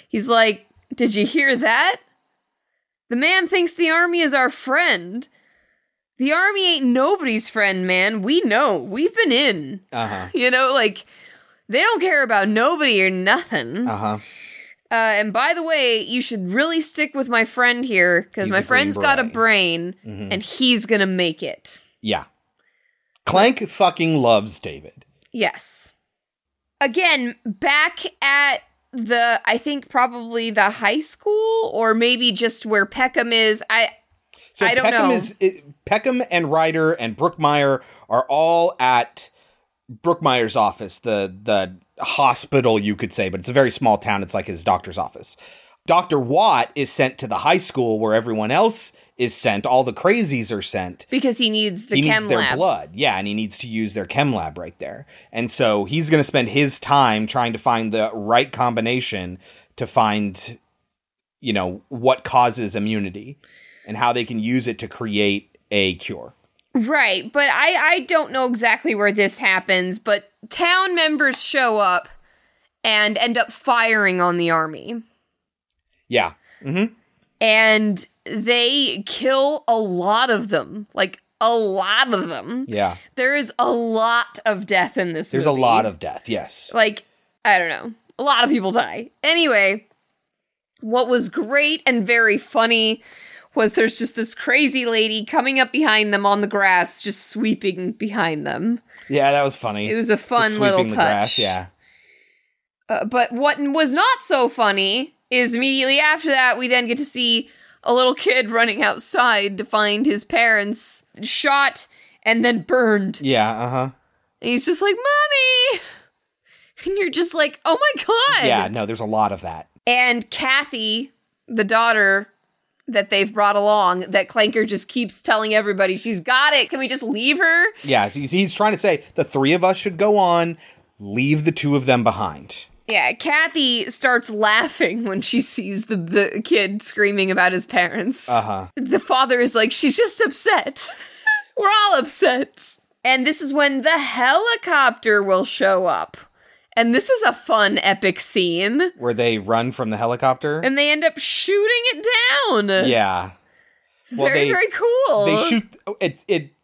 He's like, Did you hear that? The man thinks the army is our friend. The army ain't nobody's friend, man. We know. We've been in. Uh huh. You know, like, they don't care about nobody or nothing. Uh huh. Uh, and by the way, you should really stick with my friend here because my friend's got a brain Mhm. and he's gonna make it. Yeah. Clank fucking loves David. Yes. Again, back at the I think probably the high school or maybe just where Peckham is. I So I don't Peckham know. is Peckham and Ryder and Brookmyre are all at Brookmyre's office, the the hospital you could say, but it's a very small town. It's like his doctor's office. Dr. Watt is sent to the high school where everyone else is sent. All the crazies are sent. because he needs the he chem needs their lab. blood. Yeah, and he needs to use their chem lab right there. And so he's going to spend his time trying to find the right combination to find you know what causes immunity and how they can use it to create a cure. Right, but I I don't know exactly where this happens, but town members show up and end up firing on the army. Yeah. Mhm. And they kill a lot of them. Like a lot of them. Yeah. There is a lot of death in this There's a lot of death. Yes. like I don't know. A lot of people die. Anyway, what was great and very funny was there's just this crazy lady coming up behind them on the grass, just sweeping behind them. Yeah, that was funny. It was a fun little sweeping the touch. grass, yeah. Uh, but what was not so funny is immediately after that, we then get to see a little kid running outside to find his parents shot and then burned. Yeah, uh-huh. And he's just like, Mommy! And you're just like, oh my god! Yeah, no, there's a lot of that. And Kathy, the daughter that they've brought along, that Clanker just keeps telling everybody, she's got it. Can we just leave her? Yeah, he's, trying to say the three of us should go on, leave the two of them behind. Yeah, Kathy starts laughing when she sees the, the kid screaming about his parents. Uh-huh. The father is like, she's just upset. We're all upset. And this is when the helicopter will show up. And this is a fun, epic scene. Where they run from the helicopter. And they end up shooting it down. yeah. It's very, very cool. They shoot oh, it it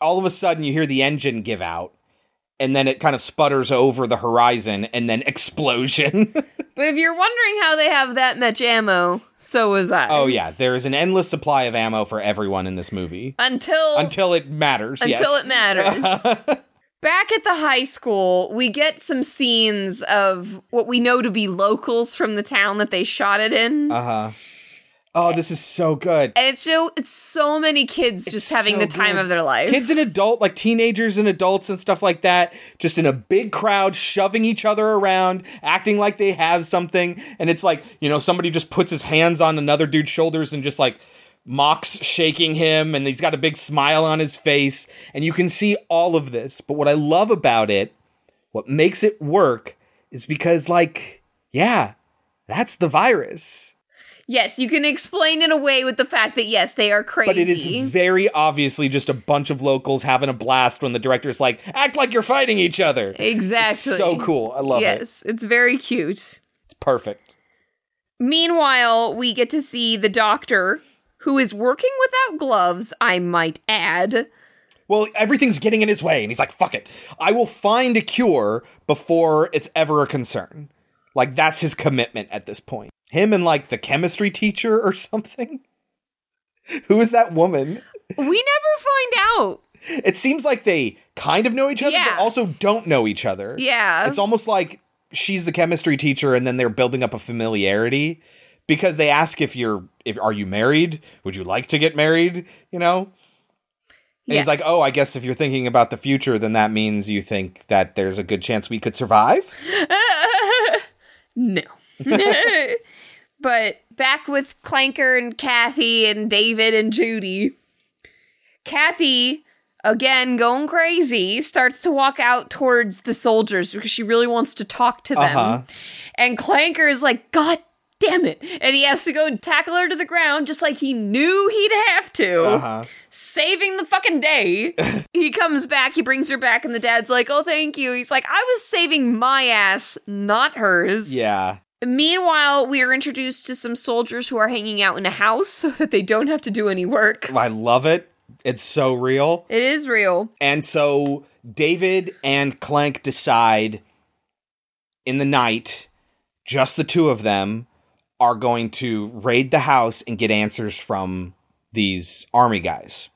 all of a sudden you hear the engine give out and then it kind of sputters over the horizon and then explosion. But if you're wondering how they have that much ammo, so was I. oh yeah, there is an endless supply of ammo for everyone in this movie. Until Until it matters. until yes. it matters. Back at the high school, we get some scenes of what we know to be locals from the town that they shot it in. Uh-huh. Oh, this is so good. and it's so it's so many kids just having so the time good. of their life. Kids and adult, like teenagers and adults and stuff like that, just in a big crowd, shoving each other around, acting like they have something. And it's like, you know, somebody just puts his hands on another dude's shoulders and just like mocks shaking him, and he's got a big smile on his face. And you can see all of this. But what I love about it, what makes it work, is because, like, yeah, that's the virus. yes, you can explain it away with the fact that yes, they are crazy. But it is very obviously just a bunch of locals having a blast when the director's like, act like you're fighting each other. exactly It's so cool. I love it. Yes, it's very cute. It's perfect. Meanwhile, we get to see the doctor who is working without gloves, I might add. Well, everything's getting in his way, and he's like, fuck it. I will find a cure before it's ever a concern. Like, that's his commitment at this point. Him and, like, the chemistry teacher or something. Who is that woman? We never find out. It seems like they kind of know each other, Yeah. but also don't know each other. Yeah. It's almost like she's the chemistry teacher and then they're building up a familiarity because they ask if you're if are you married? Would you like to get married? You know? And he's like, "Oh, I guess if you're thinking about the future, then that means you think that there's a good chance we could survive?" No. but back with Clanker and Kathy and David and Judy. Kathy, again going crazy, starts to walk out towards the soldiers because she really wants to talk to them. Uh-huh. And Clanker is like, God damn it. And he has to go tackle her to the ground just like he knew he'd have to. Uh-huh. Saving the fucking day. he comes back, he brings her back, and the dad's like, Oh, thank you. He's like, I was saving my ass, not hers. Yeah. Meanwhile, we are introduced to some soldiers who are hanging out in a house so that they don't have to do any work. I love it. It's so real. It is real. And so David and Clank decide in the night, just the two of them, are going to raid the house and get answers from these army guys.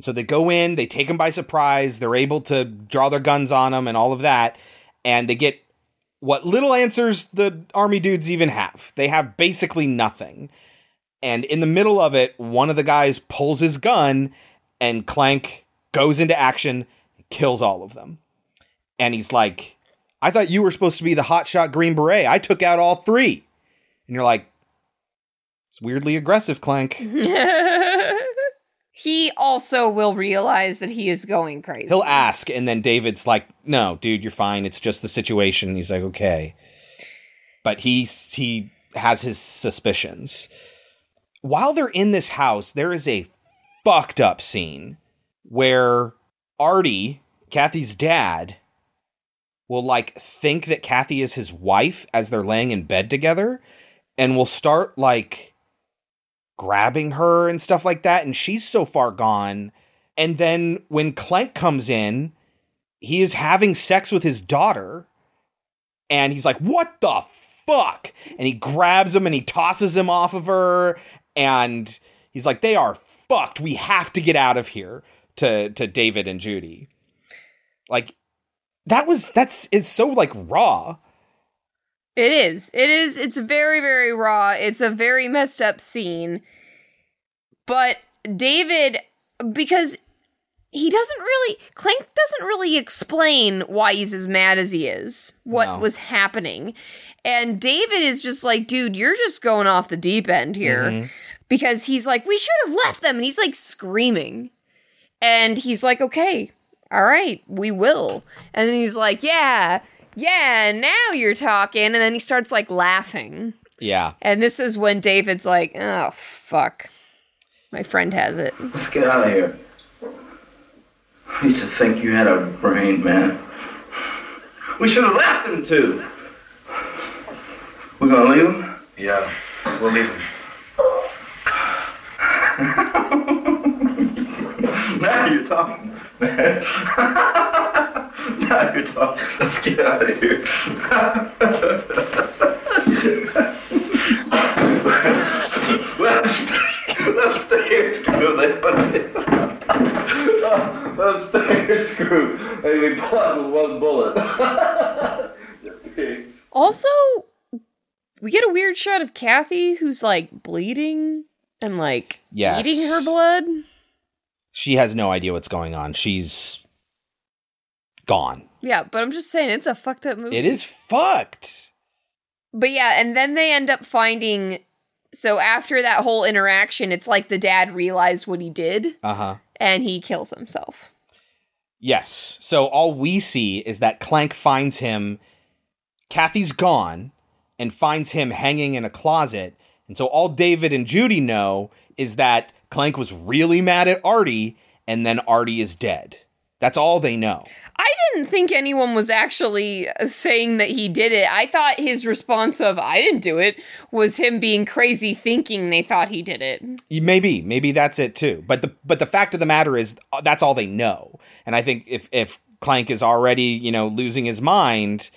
So they go in, they take them by surprise, they're able to draw their guns on them and all of that, and they get what little answers the army dudes even have. They have basically nothing. And in the middle of it, one of the guys pulls his gun and Clank goes into action, kills all of them. And he's like, I thought you were supposed to be the hotshot Green Beret. I took out all three. And you're like, it's weirdly aggressive, Clank. he also will realize that he is going crazy. He'll ask, and then David's like, "No, dude, you're fine. It's just the situation." He's like, "Okay," but he he has his suspicions. While they're in this house, there is a fucked up scene where Artie, Kathy's dad, will like think that Kathy is his wife as they're laying in bed together, and will start like grabbing her and stuff like that. And she's so far gone. And then when Clank comes in, he is having sex with his daughter. And he's like, What the fuck? And he grabs him and he tosses him off of her. And he's like, They are fucked. We have to get out of here to, to David and Judy. Like, that was, that's, it's so like raw. It is. It is. It's very, very raw. It's a very messed up scene. But David, because he doesn't really, Clank doesn't really explain why he's as mad as he is, what No. was happening. And David is just like, dude, you're just going off the deep end here. Mhm. Because he's like, we should have left them. And he's like screaming. And he's like, okay, all right, we will. And then he's like, yeah, yeah, now you're talking. And then he starts like laughing. Yeah. And this is when David's like, oh, fuck. My friend has it. Let's get out of here. I used to think you had a brain, man. We should have left him too. We're gonna leave him? Yeah, we'll leave him. now you're talking, man. now you're talking. Let's get out of here. let's, let's stay here, screw them. let's stay here, screw. Hey, we blood with one bullet. Also, we get a weird shot of Kathy who's like bleeding and like Yes. eating her blood. She has no idea what's going on. She's gone. Yeah, but I'm just saying it's a fucked up movie. It is fucked. But yeah, and then they end up finding. So after that whole interaction, it's like the dad realized what he did Uh huh. and he kills himself. Yes. So all we see is that Clank finds him. Kathy's gone and finds him hanging in a closet. And so all David and Judy know is that Clank was really mad at Artie and then Artie is dead. That's all they know. I didn't think anyone was actually uh, saying that he did it. I thought his response of "I didn't do it" was him being crazy, thinking they thought he did it. Maybe, maybe that's it too. But the but the fact of the matter is uh, that's all they know. And I think if if Clank is already, you know, losing his mind,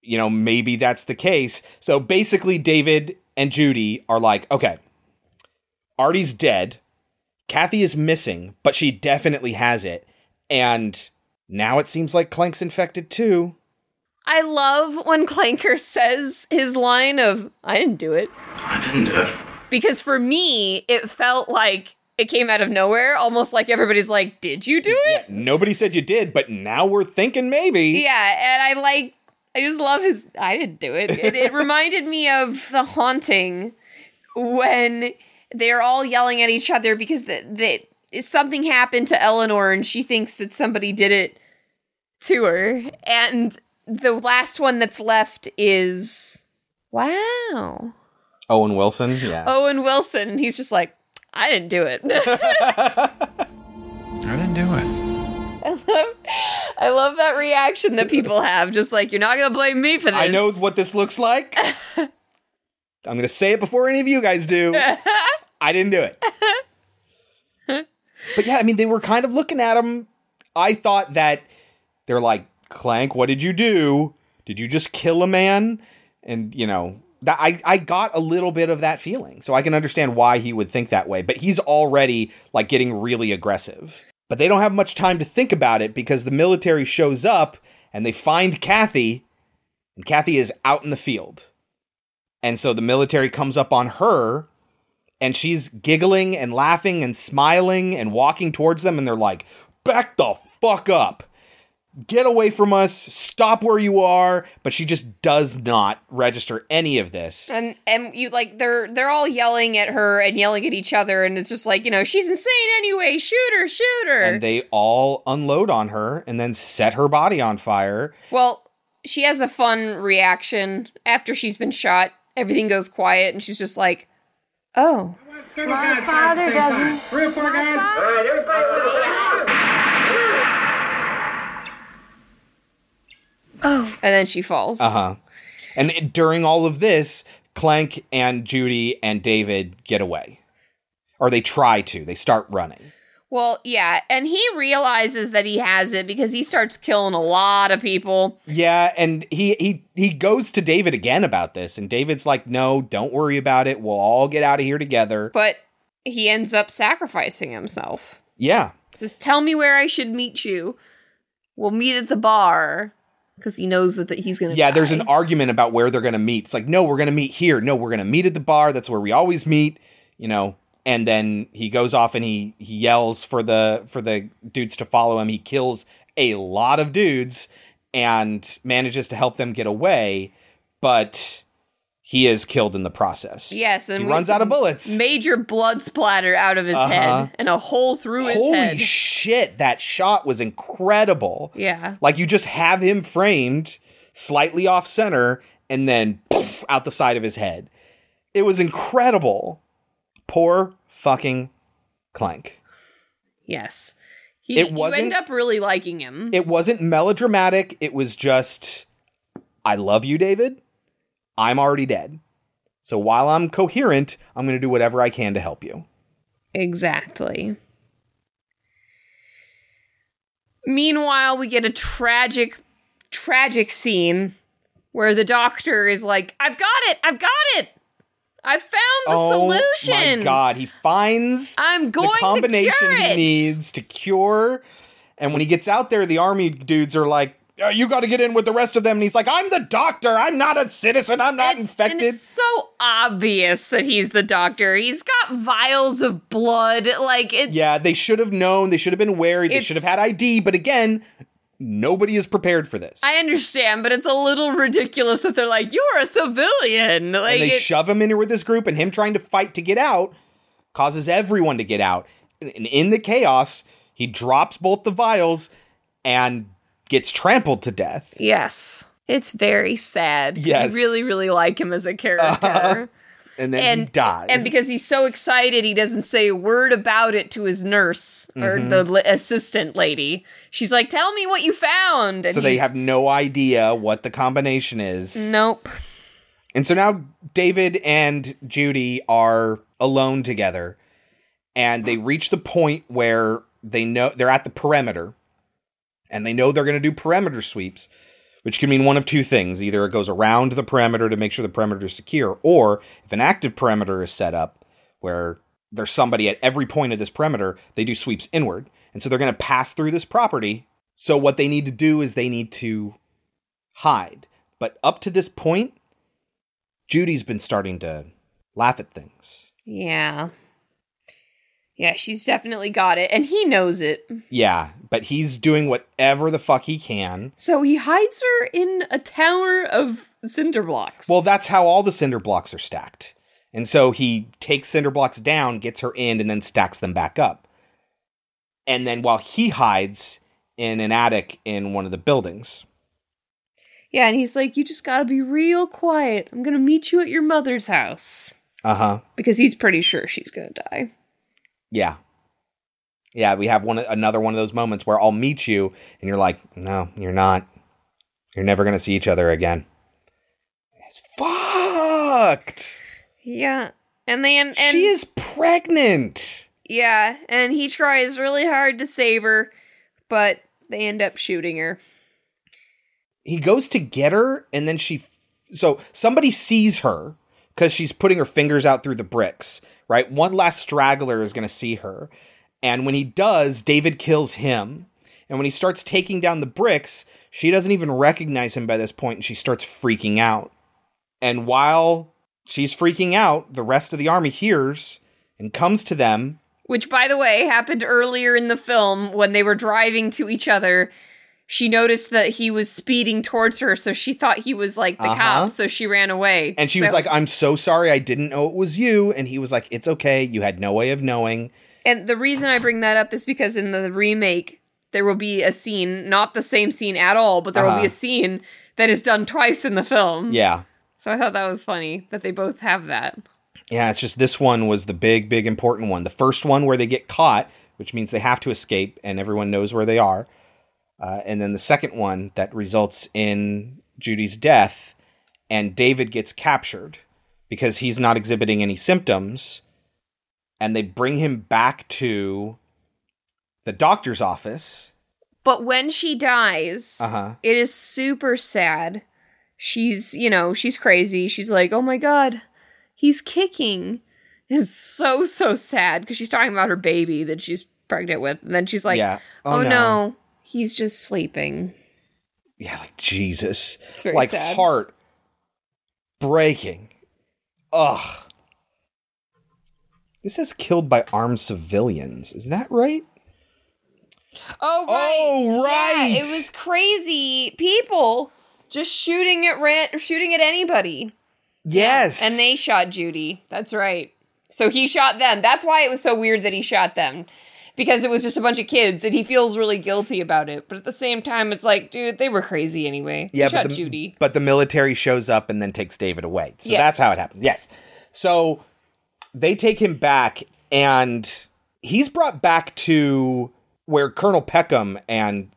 you know, maybe that's the case. So basically David and Judy are like, okay, Artie's dead. Kathy is missing, but she definitely has it. And now it seems like Clank's infected too. I love when Clanker says his line of "I didn't do it." I didn't do it. because for me it felt like it came out of nowhere almost like everybody's like did you do it Nobody said you did, but now we're thinking maybe. yeah and i like i just love his i didn't do it it, it reminded me of the haunting when they're all yelling at each other because that that something happened to eleanor and she thinks that somebody did it to her and the last one that's left is wow Owen Wilson, yeah. Owen Wilson. He's just like, I didn't do it. I didn't do it. I love, I love that reaction that people have. Just like, you're not going to blame me for this. I know what this looks like. I'm going to say it before any of you guys do. I didn't do it. but yeah, I mean, they were kind of looking at him. I thought that they're like, Clank, what did you do? Did you just kill a man? And, you know, That I I got a little bit of that feeling. So I can understand why he would think that way, but he's already like getting really aggressive. But they don't have much time to think about it because the military shows up and they find Kathy and Kathy is out in the field. And so the military comes up on her and she's giggling and laughing and smiling and walking towards them and they're like, "Back the fuck up." get away from us, stop where you are, but she just does not register any of this. And and you like they're they're all yelling at her and yelling at each other and it's just like, you know, she's insane anyway. Shoot her, shoot her. And they all unload on her and then set her body on fire. well, she has a fun reaction after she's been shot. Everything goes quiet and she's just like, "Oh, My father doesn't. oh." And then she falls. Uh-huh. And it- during all of this, Clank and Judy and David get away. Or they try to. They start running. Well, yeah, and he realizes that he has it because he starts killing a lot of people. Yeah, and he he he goes to David again about this and David's like, "No, don't worry about it. We'll all get out of here together." But he ends up sacrificing himself. Yeah. Says, "Tell me where I should meet you. We'll meet at the bar." Because he knows that, that he's gonna. Yeah, there's an argument about where they're going to meet. It's like, no, we're going to meet here. No, we're going to meet at the bar. That's where we always meet. You know. And then he goes off and he he yells for the for the dudes to follow him. He kills a lot of dudes and manages to help them get away, but he is killed in the process. Yes, and he runs out of bullets. Major blood splatter out of his Uh-huh. head and a hole through his Holy head. shit! That shot was incredible. yeah. Like you just have him framed slightly off center and then poof, out the side of his head. It was incredible. Poor fucking Clank. Yes. He, It you wasn't- end up really liking him. It wasn't melodramatic. It was just, I love you, David. I'm already dead. So while I'm coherent, I'm going to do whatever I can to help you. Exactly. Meanwhile, we get a tragic, tragic scene where the doctor is like, I've got it! I've got it! I found the oh solution! my god, he finds I'm going the combination he needs to cure. And when he gets out there, the army dudes are like, "Uh, "You got to get in with the rest of them." And he's like, "I'm the doctor. I'm not a citizen. I'm not infected." And it's so obvious that he's the doctor. He's got vials of blood. Like, it, yeah, they should have known. They should have been wary. They should have had ID. But again, nobody is prepared for this. I understand, but it's a little ridiculous that they're like, "You're a civilian." Like, and they it- shove him in here with this group, and him trying to fight to get out causes everyone to get out. And in the chaos, he drops both the vials and gets trampled to death. yes, it's very sad. Yes. you really, really like him as a character. And then he and dies. and because he's so excited, he doesn't say a word about it to his nurse or Mhm. the assistant lady. She's like, "Tell me what you found." And so they have no idea what the combination is. nope. And so now David and Judy are alone together and they reach the point where they know they're at the perimeter and they know they're going to do perimeter sweeps, which can mean one of two things. Either it goes around the perimeter to make sure the perimeter is secure, or if an active perimeter is set up where there's somebody at every point of this perimeter, they do sweeps inward. And so they're going to pass through this property. So what they need to do is they need to hide. But up to this point, Judy's been starting to laugh at things. Yeah. Yeah, she's definitely got it, and he knows it. Yeah, but he's doing whatever the fuck he can. So he hides her in a tower of cinder blocks. Well, that's how all the cinder blocks are stacked. And so he takes cinder blocks down, gets her in, and then stacks them back up. And then while he hides in an attic in one of the buildings. Yeah, and he's like, You just gotta be real quiet. I'm gonna meet you at your mother's house. Uh huh. Because he's pretty sure she's gonna die. Yeah. Yeah, we have one another one of those moments where I'll meet you and you're like, "No, you're not. You're never going to see each other again." It's fucked. Yeah. And then and she is pregnant. Yeah, and he tries really hard to save her, but they end up shooting her. He goes to get her and then she so somebody sees her because she's putting her fingers out through the bricks, right? One last straggler is going to see her. And when he does, David kills him. And when he starts taking down the bricks, she doesn't even recognize him by this point and she starts freaking out. And while she's freaking out, the rest of the army hears and comes to them. Which, by the way, happened earlier in the film when they were driving to each other. She noticed that he was speeding towards her, so she thought he was like the Uh-huh. cop, so she ran away. And she was like, I'm so sorry. I didn't know it was you. And he was like, It's okay. You had no way of knowing. And the reason I bring that up is because in the remake, there will be a scene, not the same scene at all, but there will Uh-huh. be a scene that is done twice in the film. Yeah. So I thought that was funny that they both have that. Yeah, it's just this one was the big, big important one. The first one where they get caught, which means they have to escape and everyone knows where they are. Uh, and then the second one that results in Judy's death and David gets captured because he's not exhibiting any symptoms. And they bring him back to the doctor's office. But when she dies, Uh-huh. it is super sad. She's, you know, she's crazy. She's like, oh my God, he's kicking. It's so, so sad because she's talking about her baby that she's pregnant with. And then she's like, Yeah. oh, Oh, no. no. he's just sleeping. Yeah, like Jesus. It's very like sad. heart breaking. Ugh. This is killed by armed civilians. Is that right? Oh, right. Oh, right. Yeah, it was crazy. People just shooting at rant, shooting at anybody. Yes. And they shot Judy. That's right. So he shot them. That's why it was so weird that he shot them. Because it was just a bunch of kids and he feels really guilty about it. But at the same time, it's like, dude, they were crazy anyway. Yeah, shot but the, Judy. but the military shows up and then takes David away. So Yes. that's how it happens. Yes. So they take him back and he's brought back to where Colonel Peckham and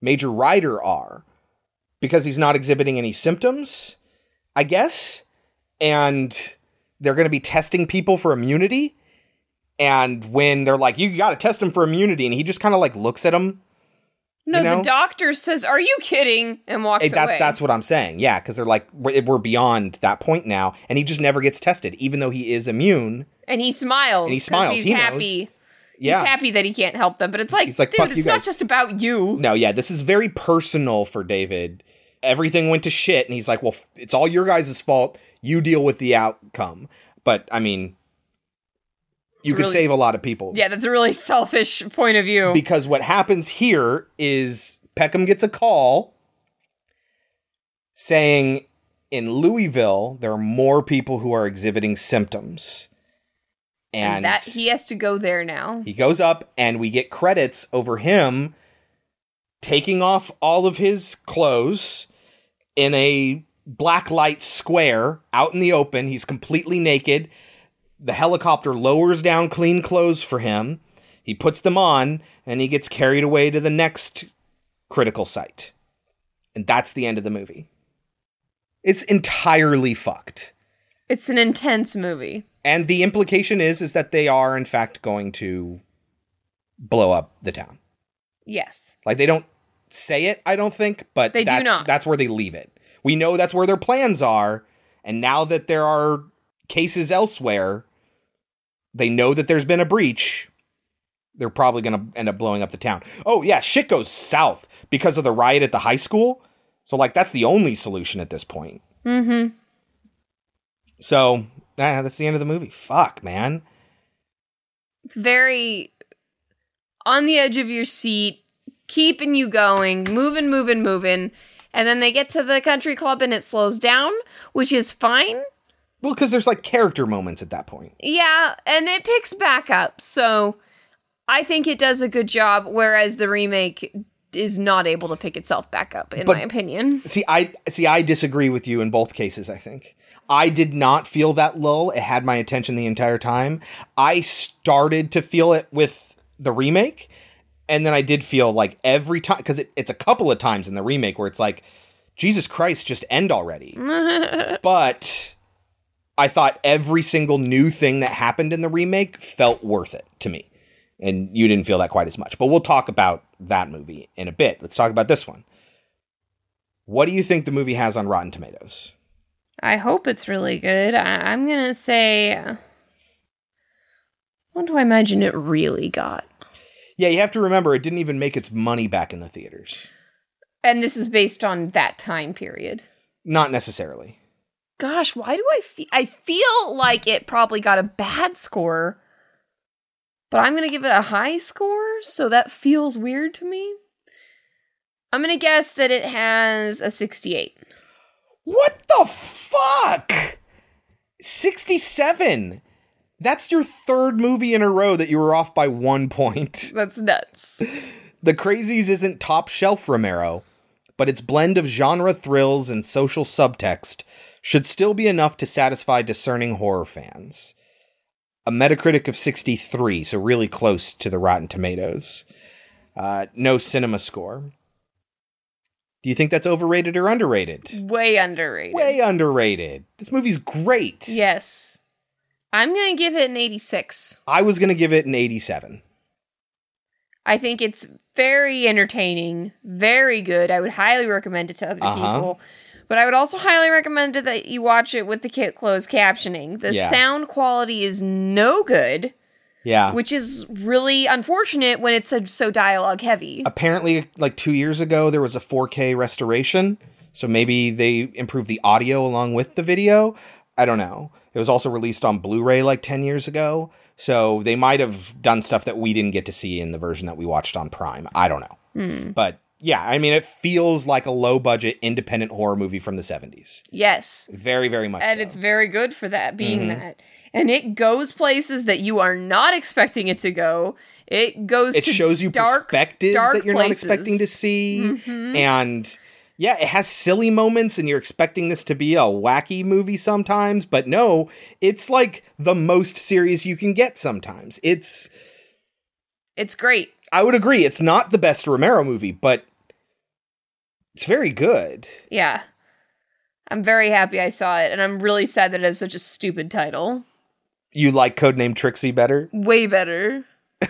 Major Ryder are because he's not exhibiting any symptoms, I guess. And they're going to be testing people for immunity. And when they're like, you got to test him for immunity, and he just kind of like looks at him. No, you know? the doctor says, Are you kidding? And walks that, away. that's what I'm saying. Yeah, because they're like, we're, we're beyond that point now. And he just never gets tested, even though he is immune. and he smiles. And he smiles. He's He knows. happy. Yeah. He's happy that he can't help them. But it's like, like, dude, it's not just about you. No, yeah, this is very personal for David. Everything went to shit, and he's like, well, it's all your guys' fault. You deal with the outcome. But, I mean, you It's could really- save a lot of people. Yeah, that's a really selfish point of view. Because what happens here is Peckham gets a call saying in Louisville, there are more people who are exhibiting symptoms. and And, that he has to go there now. he goes up, and we get credits over him taking off all of his clothes in a black light square out in the open. He's completely naked. The helicopter lowers down clean clothes for him. He puts them on and he gets carried away to the next critical site. And that's the end of the movie. It's entirely fucked. It's an intense movie. And the implication is is that they are in fact going to blow up the town. Yes. Like they don't say it, I don't think, but They do not. that's where they leave it. We know that's where their plans are, and now that there are cases elsewhere, they know that there's been a breach. They're probably going to end up blowing up the town. Oh yeah, shit goes south because of the riot at the high school. So like that's the only solution at this point. Mm-hmm. So ah, that's the end of the movie. Fuck, man. It's very on the edge of your seat, keeping you going, moving, moving, moving. And then they get to the country club and it slows down, which is fine. Well, because there's like character moments at that point. Yeah, and it picks back up. So I think it does a good job, whereas the remake is not able to pick itself back up, in But- my opinion. See, I see. I disagree with you in both cases. I think I did not feel that lull. It had my attention the entire time. I started to feel it with the remake, and then I did feel like every time because it, it's a couple of times in the remake where it's like, Jesus Christ, just end already. but I thought every single new thing that happened in the remake felt worth it to me. And you didn't feel that quite as much. But we'll talk about that movie in a bit. Let's talk about this one. What do you think the movie has on Rotten Tomatoes? I hope it's really good. I- I'm gonna say. uh, What do I imagine it really got? Yeah, you have to remember it didn't even make its money back in the theaters. And this is based on that time period. Not necessarily. Gosh, why do I feel? I feel like it probably got a bad score, but I'm gonna give it a high score, so that feels weird to me. I'm gonna guess that it has a 68. What the fuck? 67. That's your third movie in a row that you were off by one point. That's nuts. The Crazies isn't top shelf Romero, but its blend of genre thrills and social subtext should still be enough to satisfy discerning horror fans. A Metacritic of 63, so really close to the Rotten Tomatoes. Uh, no cinema score. Do you think that's overrated or underrated? Way underrated. Way underrated. This movie's great. Yes. I'm gonna give it an 86. I was going to give it an 87. I think it's very entertaining, very good. I would highly recommend it to other Uh-huh. people. But I would also highly recommend that you watch it with the ki- closed captioning. The Yeah. sound quality is no good, Yeah. which is really unfortunate when it's so, so dialogue heavy. apparently like two years ago there was a 4k restoration so maybe they improved the audio along with the video i don't know it was also released on blu-ray like 10 years ago so they might have done stuff that we didn't get to see in the version that we watched on prime i don't know Hmm. but yeah i mean it feels like a low budget independent horror movie from the 70s Yes. very very much and so. it's very good for that being Mhm. that and it goes places that you are not expecting it to go it goes it to shows you dark perspectives dark that you're places. not expecting to see Mhm. and yeah it has silly moments and you're expecting this to be a wacky movie sometimes but no it's like the most serious you can get sometimes it's it's great i would agree it's not the best romero movie but it's very good. Yeah. I'm very happy i saw it and i'm really sad that it has such a stupid title. You like codename trixie better? Way better.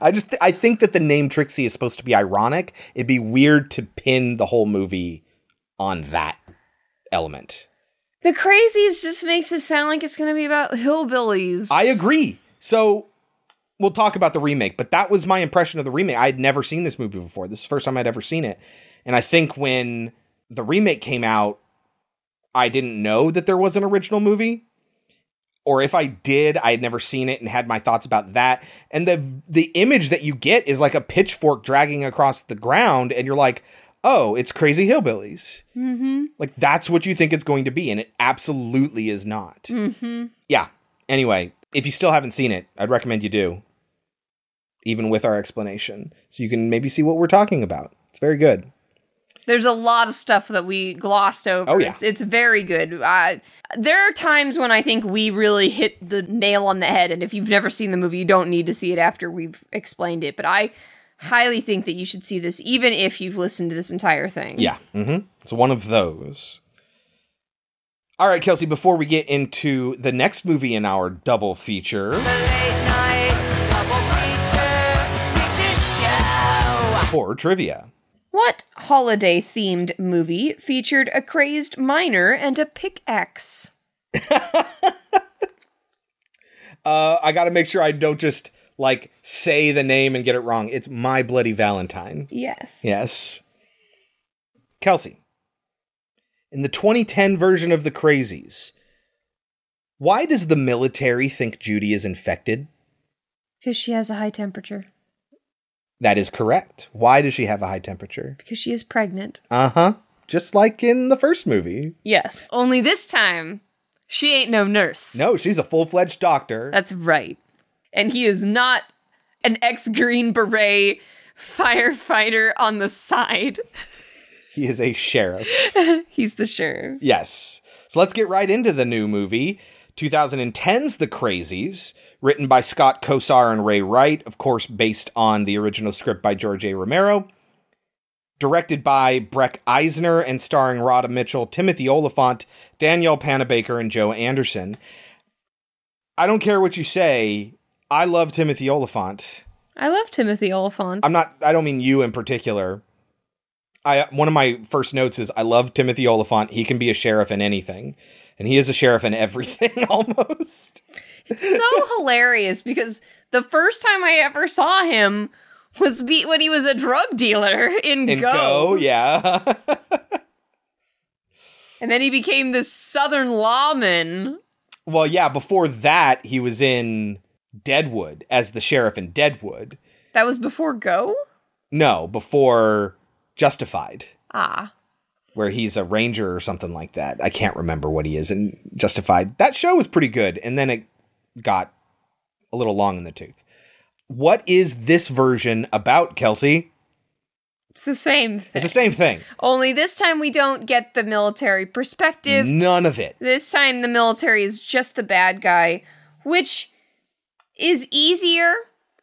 I just th- i think that the name trixie is supposed to be ironic. It'd be weird to pin the whole movie on that element. The crazies just makes it sound like it's going to be about hillbillies. I agree. So we'll talk about the remake, but that was my impression of the remake. I had never seen this movie before. This is the first time I'd ever seen it. And I think when the remake came out, I didn't know that there was an original movie. Or if I did, I had never seen it and had my thoughts about that. And the the image that you get is like a pitchfork dragging across the ground, and you're like, oh, it's crazy hillbillies. mm-hmm Like that's what you think it's going to be, and it absolutely is not mm-hmm yeah. Anyway, if you still haven't seen it, I'd recommend you do, even with our explanation, so you can maybe see what we're talking about. It's very good. There's a lot of stuff that we glossed over. Oh, yeah. It's, it's very good. Uh, there are times when I think we really hit the nail on the head, and if you've never seen the movie, you don't need to see it after we've explained it. But I highly think that you should see this, even if you've listened to this entire thing. Yeah. Mm-hmm. It's one of those. All right, Kelsey. Before we get into the next movie in our double feature, horror trivia. What holiday themed movie featured a crazed miner and a pickaxe? Uh, I got to make sure I don't just like say the name and get it wrong. It's My Bloody Valentine. Yes. Yes. Kelsey, in the 2010 version of The Crazies, why does the military think Judy is infected? Because she has a high temperature. That is correct. Why does she have a high temperature? Because she is pregnant. Uh huh. Just like in the first movie. Yes. Only this time, she ain't no nurse. No, she's a full fledged doctor. That's right. And he is not an ex Green Beret firefighter on the side. He is a sheriff. He's the sheriff. Yes. So let's get right into the new movie. 2010's The Crazies, written by Scott Kosar and Ray Wright, of course, based on the original script by George A. Romero. Directed by Breck Eisner and starring Radha Mitchell, Timothy Olyphant, Danielle Panabaker, and Joe Anderson. I don't care what you say. I love Timothy Olyphant. I love Timothy Olyphant. I'm not, I don't mean you in particular. I one of my first notes is I love Timothy Olyphant. He can be a sheriff in anything, and he is a sheriff in everything almost. It's so hilarious because the first time I ever saw him was be- when he was a drug dealer in, In Go. Go, yeah. And then he became this southern lawman. well, yeah. Before that, he was in Deadwood as the sheriff in Deadwood. That was before Go? No, before Justified, Ah. where he's a ranger or something like that. I can't remember what he is in Justified. That show was pretty good, and then it got a little long in the tooth. What is this version about, Kelsey? It's the same thing. It's the same thing. Only this time we don't get the military perspective. None of it. This time the military is just the bad guy, which is easier.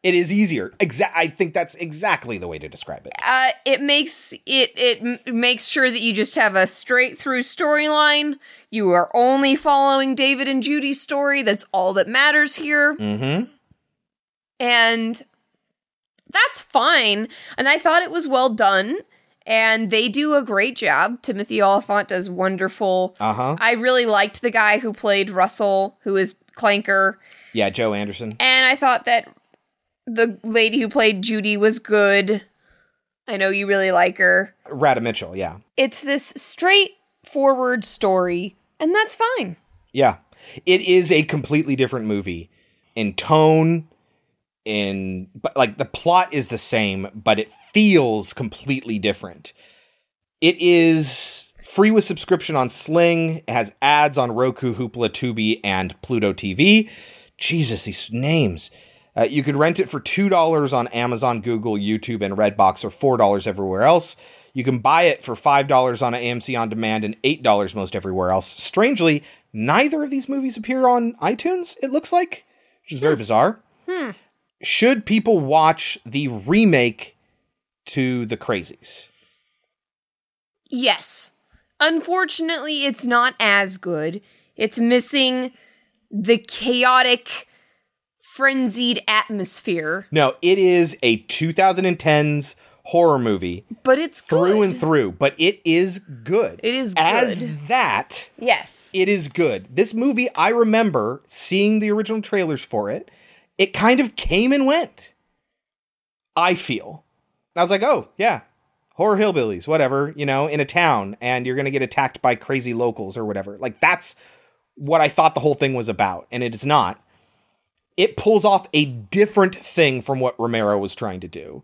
It is easier. Exa- I think that's exactly the way to describe it. Uh, it makes it it m- makes sure that you just have a straight through storyline. You are only following David and Judy's story. That's all that matters here. Mm-hmm. and that's fine. And I thought it was well done. And they do a great job. Timothy Olyphant does wonderful. Uh huh. I really liked the guy who played Russell, who is Clanker. Yeah, Joe Anderson. And I thought that the lady who played Judy was good. I know you really like her. Radha Mitchell. Yeah. It's this straightforward story, and that's fine. Yeah. It is a completely different movie in tone, in but like the plot is the same, but it feels completely different. It is free with subscription on Sling. It has ads on Roku, Hoopla, Tubi, and Pluto TV. Jesus, these names. Uh, you could rent it for $2 on Amazon, Google, YouTube, and Redbox, or $4 everywhere else. You can buy it for $5 on AMC On Demand and $8 most everywhere else. Strangely, neither of these movies appear on iTunes, it looks like, which is very bizarre. Hmm. Should people watch the remake to The Crazies? Yes. Unfortunately, it's not as good. It's missing the chaotic, frenzied atmosphere, No, it is a 2010s horror movie but it's through good. and through, but it is good. It is As good. that, Yes. it is good. This movie, I remember seeing the original trailers for it. It kind of came and went. I feel. I was like, oh, yeah, horror hillbillies, whatever, you know, in a town, and you're going to get attacked by crazy locals or whatever. Like, that's what I thought the whole thing was about, and it is not. It pulls off a different thing from what Romero was trying to do.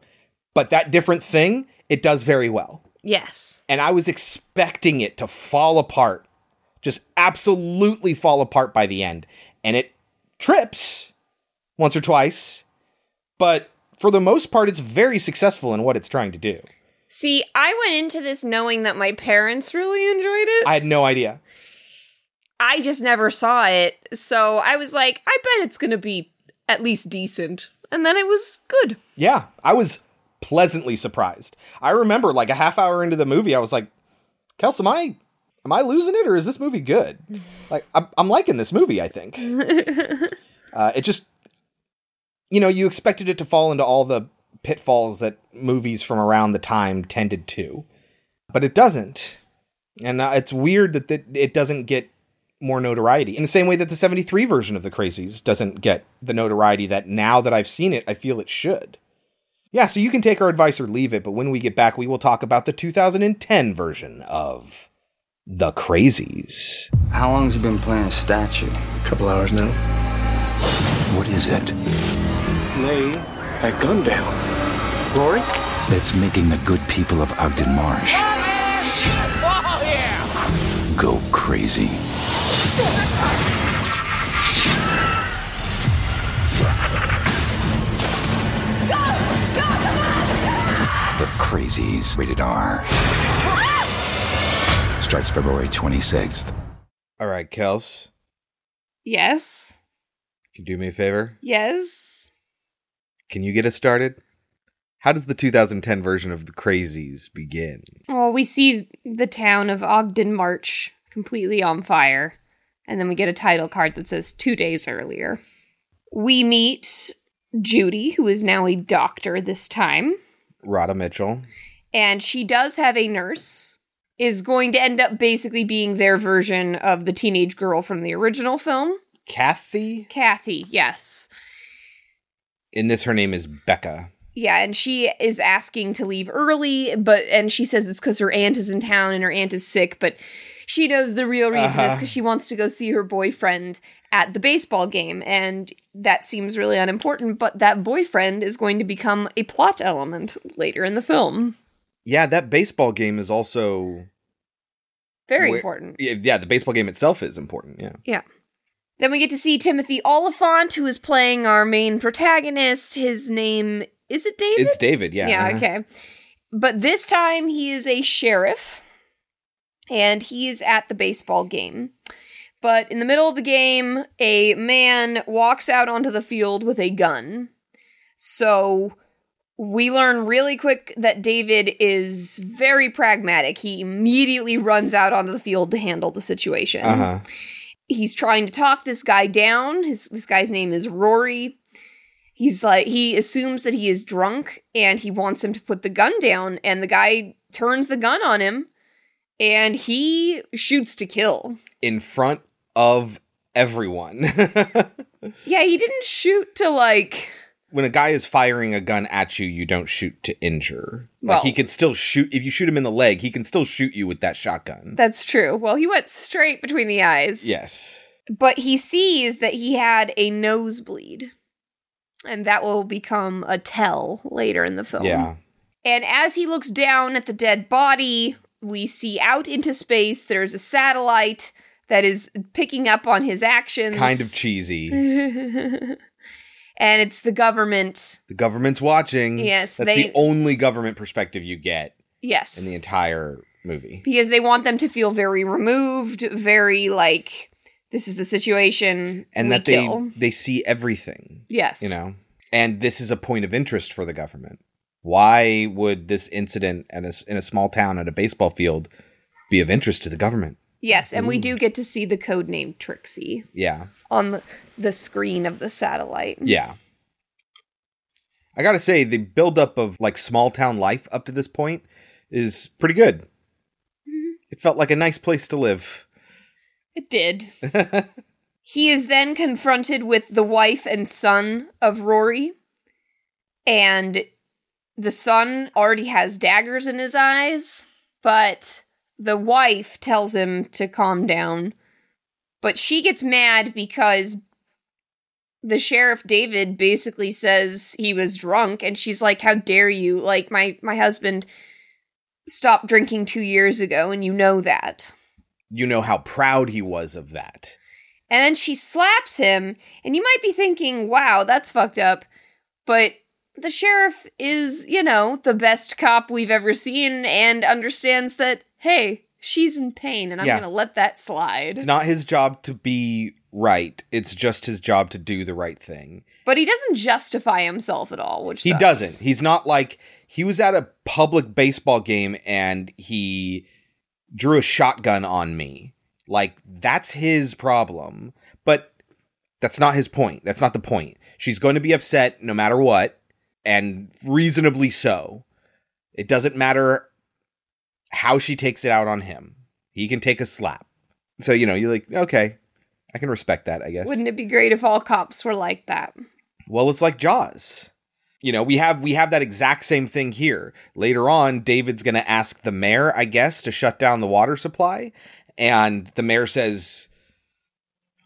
But that different thing, it does very well Yes. and I was expecting it to fall apart, just absolutely fall apart by the end. And it trips once or twice, but for the most part, it's very successful in what it's trying to do. See, I went into this knowing that my parents really enjoyed it. I had no idea. I just never saw it. So I was like, I bet it's going to be at least decent. And then it was good. Yeah, I was pleasantly surprised. I remember like a half hour into the movie, I was like, Kels, am I am I losing it or is this movie good? Like I'm, I'm liking this movie, I think. Uh, it just, you know, you expected it to fall into all the pitfalls that movies from around the time tended to, but it doesn't. And uh, it's weird that that it doesn't get more notoriety in the same way that the 73 version of The Crazies doesn't get the notoriety that now that I've seen it, I feel it should. Yeah, so you can take our advice or leave it, but when we get back, we will talk about the 2010 version of The Crazies. How long has he been playing a statue? A couple hours now. What is it? Lay that gun down. Rory? That's making the good people of Ogden Marsh go crazy. The Crazies, rated R. Starts February 26th. All right, Kels, Yes. can you do me a favor? Yes. Can you get us started? How does the 2010 version of The Crazies begin? Well, we see the town of Ogden Marsh completely on fire, and then we get a title card that says two days earlier. We meet Judy, who is now a doctor this time, Radha Mitchell. And she does have a nurse, is going to end up basically being their version of the teenage girl from the original film. Kathy? Kathy, yes. In this, her name is Becca. Yeah, and she is asking to leave early, but and she says it's because her aunt is in town and her aunt is sick, but she knows the real reason is Uh-huh. because she wants to go see her boyfriend at the baseball game, and that seems really unimportant, but that boyfriend is going to become a plot element later in the film. Yeah, that baseball game is also Very where- important. Yeah, yeah, the baseball game itself is important. Yeah. Yeah. Then we get to see Timothy Olyphant, who is playing our main protagonist. His name is it David? It's David, yeah. Yeah, uh-huh. okay. But this time he is a sheriff and he's at the baseball game. But in the middle of the game, a man walks out onto the field with a gun. So we learn really quick that David is very pragmatic. He immediately runs out onto the field to handle the situation Uh-huh. he's trying to talk this guy down. His this guy's name is Rory. He's like he assumes that he is drunk and he wants him to put the gun down and the guy turns the gun on him and he shoots to kill. In front of everyone. Yeah, he didn't shoot to like when a guy is firing a gun at you, you don't shoot to injure. Well- like he could still shoot if you shoot him in the leg, he can still shoot you with that shotgun. that's true. Well, he went straight between the eyes. Yes. But he sees that he had a nosebleed. And that will become a tell later in the film. Yeah. And as he looks down at the dead body, we see out into space there's a satellite that is picking up on his actions. Kind of cheesy. and it's the government. The government's watching. Yes, That's they- the only government perspective you get Yes. in the entire movie. because they want them to feel very removed, very like this is the situation. And that they kill. they see everything. Yes. You know. And this is a point of interest for the government. Why would this incident at a s in a small town at a baseball field be of interest to the government? Yes, and we do get to see the code name Trixie Yeah. on the, the screen of the satellite. Yeah. I gotta say, the buildup of like small town life up to this point is pretty good. Mm-hmm. It felt like a nice place to live. It did. he is then confronted with the wife and son of Rory, and the son already has daggers in his eyes, but the wife tells him to calm down. But she gets mad because the sheriff David basically says he was drunk and she's like how dare you like my my husband stopped drinking 2 years ago and you know that. You know how proud he was of that. And then she slaps him, and you might be thinking, wow, that's fucked up. But the sheriff is, you know, the best cop we've ever seen and understands that, hey, she's in pain, and I'm Yeah. gonna let that slide. It's not his job to be right. It's just his job to do the right thing. but he doesn't justify himself at all, which He sucks. doesn't. He's not like he was at a public baseball game and he drew a shotgun on me. Like that's his problem. But that's not his point. That's not the point. She's going to be upset no matter what and reasonably so. It doesn't matter how she takes it out on him. He can take a slap. So, you know, you're like, okay, I can respect that, I guess. Wouldn't it be great if all cops were like that? Well, it's like Jaws. You know, we have we have that exact same thing here. Later on, David's going to ask the mayor, I guess, to shut down the water supply, and the mayor says,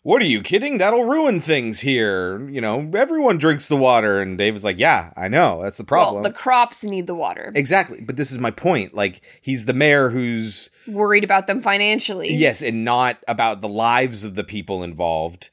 "What are you kidding? That'll ruin things here. You know, everyone drinks the water." And David's like, "Yeah, I know. That's the problem." Well, the crops need the water. exactly. But this is my point. Like, he's the mayor who's Worried about them financially. Yes, and not about the lives of the people involved.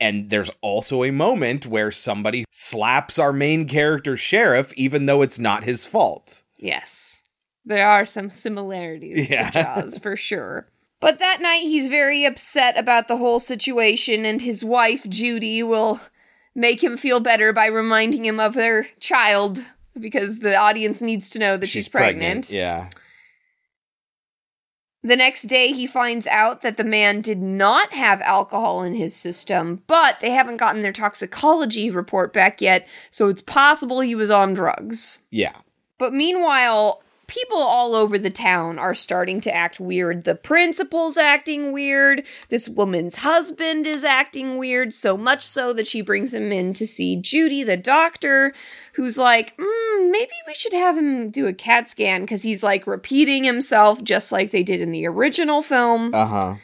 And there's also a moment where somebody slaps our main character sheriff, even though it's not his fault. Yes. There are some similarities Yeah. to Jaws for sure. But that night he's very upset about the whole situation, and his wife, Judy, will make him feel better by reminding him of their child because the audience needs to know that she's, pregnant. Yeah. The next day, he finds out that the man did not have alcohol in his system, but they haven't gotten their toxicology report back yet, so it's possible he was on drugs. Yeah. But meanwhile, people all over the town are starting to act weird. The principal's acting weird. This woman's husband is acting weird, so much so that she brings him in to see Judy, the doctor, who's like, mm, maybe we should have him do a CAT scan because he's like repeating himself just like they did in the original film. Uh huh.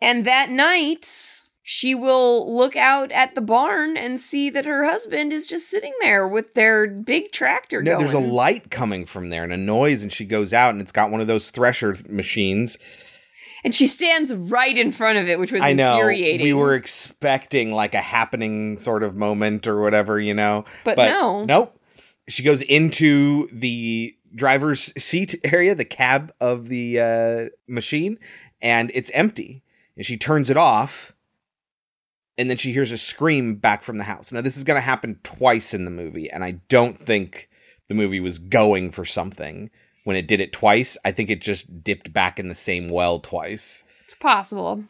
And that night, she will look out at the barn and see that her husband is just sitting there with their big tractor No, going. there's a light coming from there and a noise, and she goes out and it's got one of those thresher machines. and she stands right in front of it, which was I know infuriating. we were expecting like a happening sort of moment or whatever, you know, But no. nope. She goes into the driver's seat area, the cab of the uh, machine, and it's empty. And she turns it off, and then she hears a scream back from the house. Now, this is going to happen twice in the movie, and I don't think the movie was going for something when it did it twice. I think it just dipped back in the same well twice. It's possible.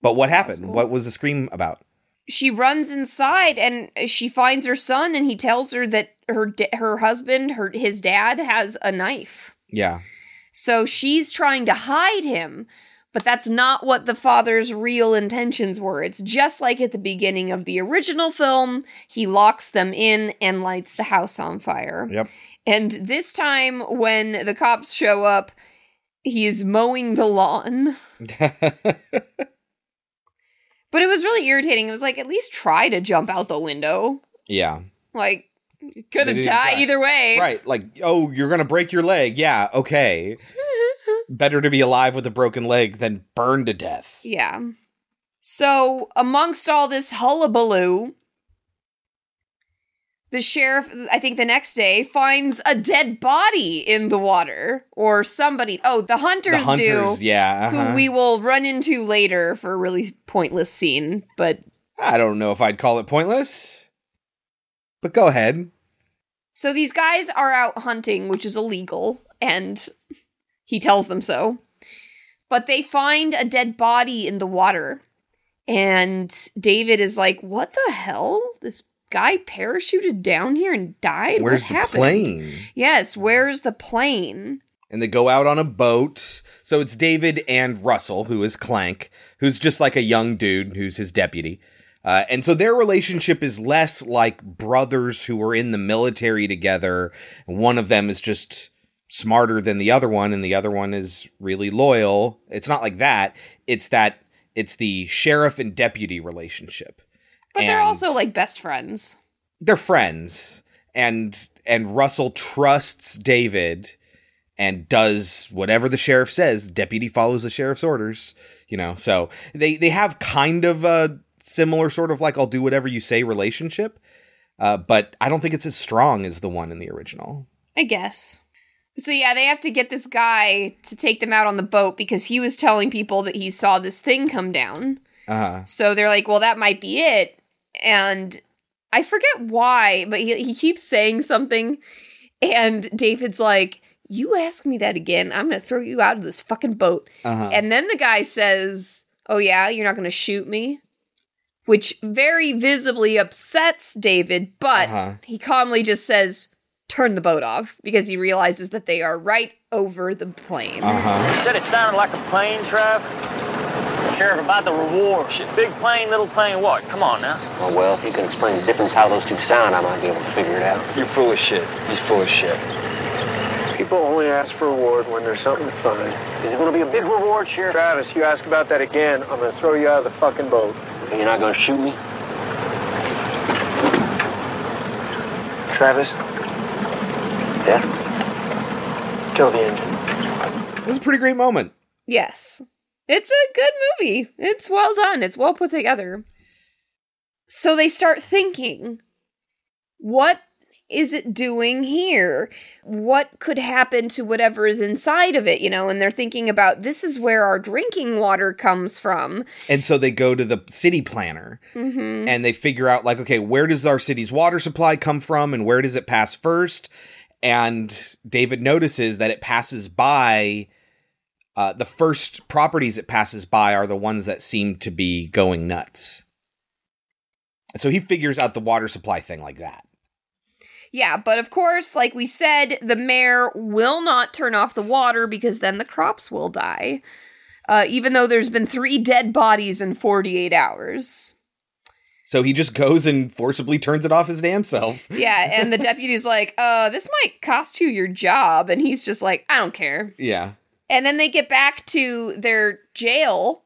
But what happened? What was the scream about? She runs inside and she finds her son, and he tells her that her her husband, her his dad, has a knife. Yeah. So she's trying to hide him, but that's not what the father's real intentions were. It's just like at the beginning of the original film, he locks them in and lights the house on fire. Yep. And this time, when the cops show up, he is mowing the lawn. But it was really irritating. It was like, at least try to jump out the window. yeah. Like, you could have died either way. Right. Like, oh, you're going to break your leg. Yeah. Okay. Better to be alive with a broken leg than burned to death. Yeah. So, amongst all this hullabaloo, the sheriff, I think the next day, finds a dead body in the water. Or somebody. Oh, the hunters, the hunters, do. yeah. uh-huh. Who we will run into later for a really pointless scene. But I don't know if I'd call it pointless. But go ahead. So these guys are out hunting, which is illegal, and he tells them so. But they find a dead body in the water. And David is like, What the hell? This guy parachuted down here and died? Where's what the happened? plane? Yes, where's the plane? And they go out on a boat. So it's David and Russell, who is Clank, who's just like a young dude who's his deputy. Uh, and so their relationship is less like brothers who are in the military together. One of them is just smarter than the other one, and the other one is really loyal. It's not like that. It's that it's the sheriff and deputy relationship. But they're also like best friends. they're friends and and Russell trusts David and does whatever the sheriff says. Deputy follows the sheriff's orders, you know. So they they have kind of a similar sort of like I'll do whatever you say relationship. Uh, but I don't think it's as strong as the one in the original. I guess. So yeah, they have to get this guy to take them out on the boat because he was telling people that he saw this thing come down. Uh-huh. So they're like, well, that might be it. And I forget why, but he, he keeps saying something. And David's like, you ask me that again, I'm going to throw you out of this fucking boat. Uh-huh. And then the guy says, oh, yeah, you're not going to shoot me? Which very visibly upsets David, but Uh-huh. he calmly just says, turn the boat off because he realizes that they are right over the plane. Uh-huh. You said it sounded like a plane, Trev? Sheriff, about the reward. Shit, big plane, little plane, what? Come on now. Oh, well, if you can explain the difference how those two sound, I might be able to figure it out. You're full of shit. He's full of shit. People only ask for reward when there's something to find. Is it going to be a big reward, Sheriff? Travis, you ask about that again, I'm going to throw you out of the fucking boat. And you're not going to shoot me? Travis? Yeah? Kill the engine. This is a pretty great moment. Yes. It's a good movie. It's well done. It's well put together. So they start thinking, what is it doing here? What could happen to whatever is inside of it, you know? And they're thinking about this is where our drinking water comes from. And so they go to the city planner Mhm. and they figure out like okay where does our city's water supply come from and where does it pass first and david notices that it passes by uh, the first properties it passes by are the ones that seem to be going nuts so he figures out the water supply thing like that Yeah, but of course, like we said, the mayor will not turn off the water because then the crops will die. Uh, even though there's been three dead bodies in 48 hours. So he just goes and forcibly turns it off his damn self. Yeah, and the deputy's like, uh, this might cost you your job. And he's just like, I don't care. Yeah. And then they get back to their jail,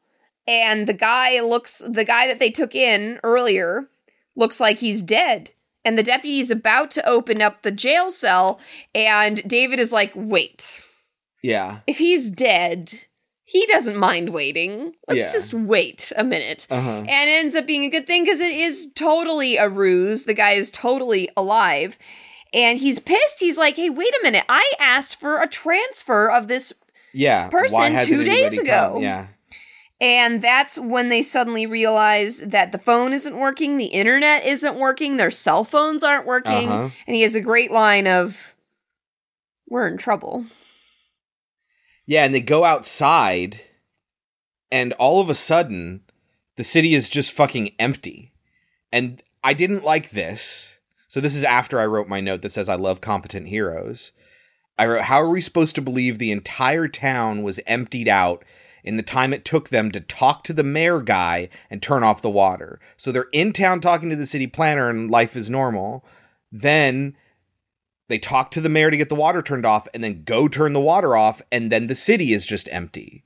and the guy looks, the guy that they took in earlier looks like he's dead. And the deputy's about to open up the jail cell, and David is like, wait, Yeah. if he's dead, he doesn't mind waiting. Let's Yeah. just wait a minute. Uh-huh. And it ends up being a good thing because it is totally a ruse. The guy is totally alive. And he's pissed. He's like, hey, wait a minute. I asked for a transfer of this. Yeah. Person two days ago. come? Yeah. And that's when they suddenly realize that the phone isn't working, the internet isn't working, their cell phones aren't working. Uh-huh. And he has a great line of, we're in trouble. Yeah, and they go outside, and all of a sudden, the city is just fucking empty. And I didn't like this. So, this is after I wrote my note that says, I love competent heroes. I wrote, How are we supposed to believe the entire town was emptied out in the time it took them to talk to the mayor guy and turn off the water? So, they're in town talking to the city planner, and life is normal. Then they talk to the mayor to get the water turned off and then go turn the water off and then the city is just empty.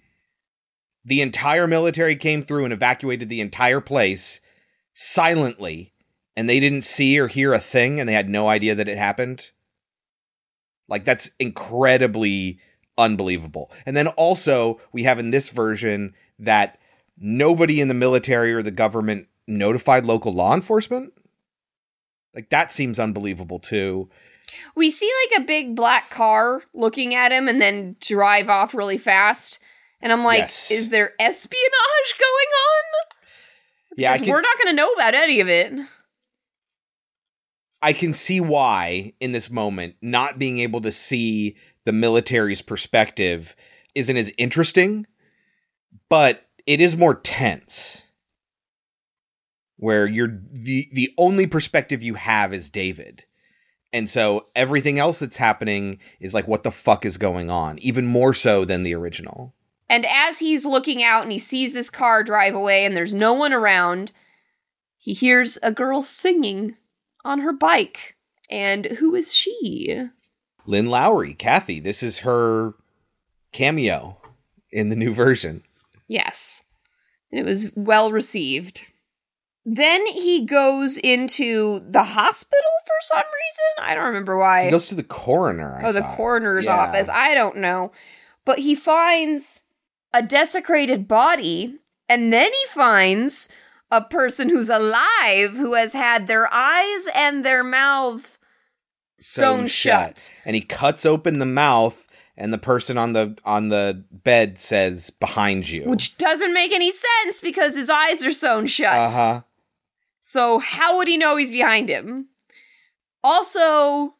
The entire military came through and evacuated the entire place silently and they didn't see or hear a thing and they had no idea that it happened. Like that's incredibly unbelievable. And then also we have in this version that nobody in the military or the government notified local law enforcement. Like that seems unbelievable too We see like a big black car looking at him and then drive off really fast. And I'm like, Yes. is there espionage going on? yeah can, we're not going to know about any of it. I can see why in this moment not being able to see the military's perspective isn't as interesting, but it is more tense. Where you're the the only perspective you have is David. And so everything else that's happening is like what the fuck is going on, even more so than the original. And as he's looking out and he sees this car drive away and there's no one around, he hears a girl singing on her bike. And who is she? Lynn Lowry, Kathy, this is her cameo in the new version. Yes. And it was well received. Then he goes into the hospital for some reason. I don't remember why. He goes to the coroner. I oh, the thought. coroner's Yeah. office. I don't know. But he finds a desecrated body, and then he finds a person who's alive who has had their eyes and their mouth sewn, shut. And he cuts open the mouth, and the person on the on the bed says, "Behind you." Which doesn't make any sense because his eyes are sewn shut. uh huh. So how would he know he's behind him? Also,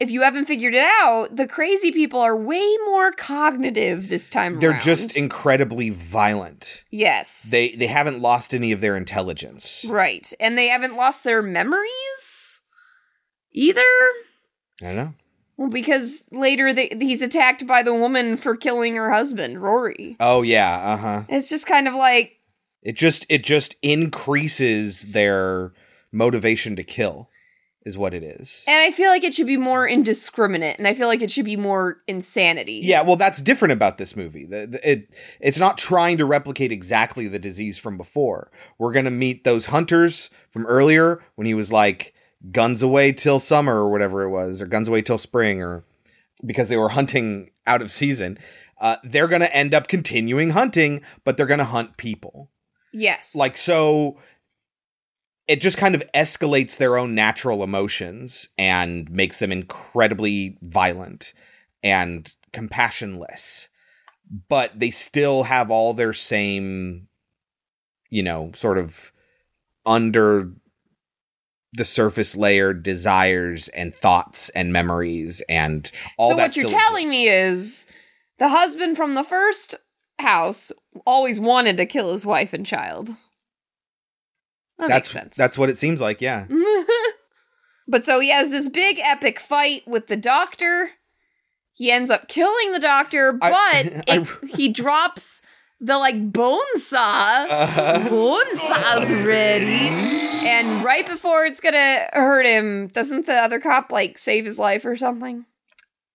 if you haven't figured it out, the crazy people are way more cognitive this time around. They're around. just incredibly violent. yes. They they haven't lost any of their intelligence. right. And they haven't lost their memories either. I don't know. Well, because later they, he's attacked by the woman for killing her husband, Rory. Oh yeah. Uh huh. It's just kind of like, It just it just increases their motivation to kill, is what it is. and I feel like it should be more indiscriminate, and I feel like it should be more insanity. Yeah, well, that's different about this movie. The, the- it it's not trying to replicate exactly the disease from before. We're gonna meet those hunters from earlier when he was like guns away till summer or whatever it was, or guns away till spring, or because they were hunting out of season. Uh, they're gonna end up continuing hunting, but they're gonna hunt people. Yes. Like so. It just kind of escalates their own natural emotions and makes them incredibly violent and compassionless. But they still have all their same, you know, sort of under the surface layer desires and thoughts and memories and all so that. what you're telling exists. me is the husband from the first house always wanted to kill his wife and child. That that's makes sense. that's what it seems like. Yeah. But so he has this big epic fight with the doctor. He ends up killing the doctor, but I- it- he drops the like bone saw. Uh-huh. Bone saw's ready. And right before it's gonna hurt him, doesn't the other cop like save his life or something?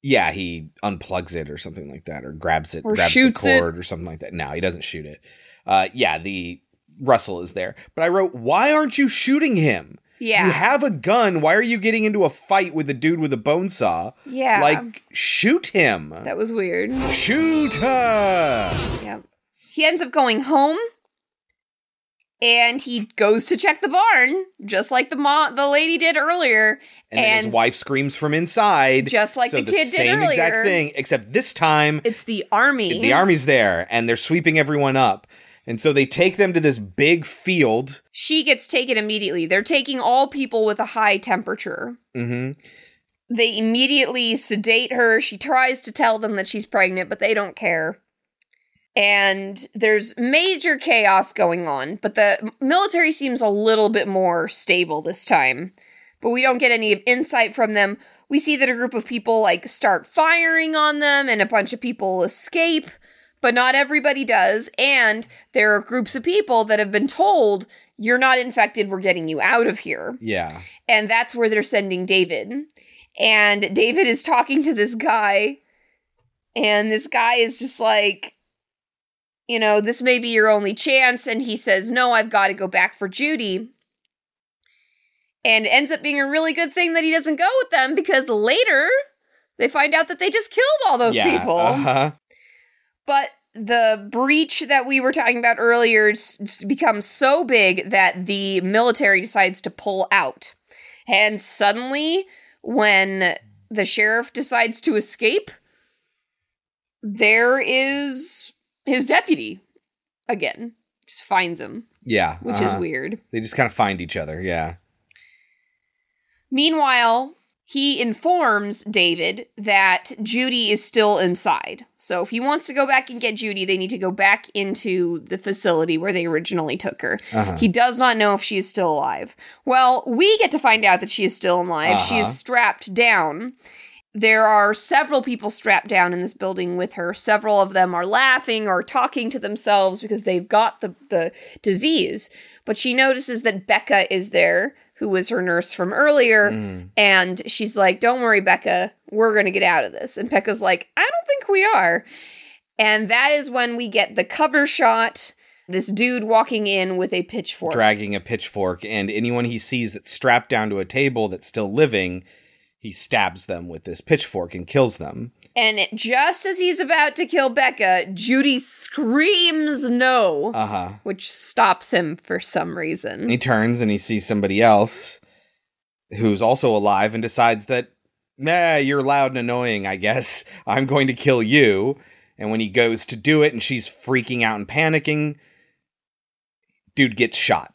Yeah, he unplugs it or something like that, or grabs it, Or grabs shoots the it. or something like that. No, he doesn't shoot it. Uh, yeah, the Russell is there, but I wrote, why aren't you shooting him? Yeah. you have a gun. Why are you getting into a fight with a dude with a bone saw? Yeah. like shoot him. That was weird. Shoot her. Yeah. He ends up going home and he goes to check the barn, just like the mo- the lady did earlier. And, then his wife screams from inside, Just like so the kid did same exact earlier. thing, except this time it's the army. the army's there and they're sweeping everyone up. And so they take them to this big field. She gets taken immediately. They're taking all people with a high temperature. hmm They immediately sedate her. She tries to tell them that she's pregnant, but they don't care. And there's major chaos going on, but the military seems a little bit more stable this time. But we don't get any insight from them. We see that a group of people like start firing on them and a bunch of people escape, but not everybody does. And there are groups of people that have been told, you're not infected, we're getting you out of here. Yeah. And that's where they're sending David. And David is talking to this guy, and this guy is just like, you know, this may be your only chance. And he says, No, I've got to go back for Judy. And it ends up being a really good thing that he doesn't go with them because later they find out that they just killed all those yeah, people. Uh-huh. But the breach that we were talking about earlier becomes so big that the military decides to pull out. And suddenly, when the sheriff decides to escape, there is his deputy again. Just finds him, Yeah. which is uh-huh. weird. They just kind of find each other. Yeah. Meanwhile, he informs David that Judy is still inside. So if he wants to go back and get Judy, they need to go back into the facility where they originally took her. Uh-huh. He does not know if she is still alive. Well, we get to find out that she is still alive. She Uh-huh. is strapped down. There are several people strapped down in this building with her. Several of them are laughing or talking to themselves because they've got the, the disease. But she notices that Becca is there, who was her nurse from earlier. Mm. And she's like, Don't worry, Becca, we're going to get out of this. And Becca's like, I don't think we are. And that is when we get the cover shot this dude walking in with a pitchfork. Dragging a pitchfork, and anyone he sees that's strapped down to a table that's still living, he stabs them with this pitchfork and kills them. and it, just as he's about to kill Becca, Judy screams no, Uh huh. which stops him for some reason. He turns and he sees somebody else who's also alive and decides that, nah, you're loud and annoying, I guess. I'm going to kill you. And when he goes to do it and she's freaking out and panicking, dude gets shot.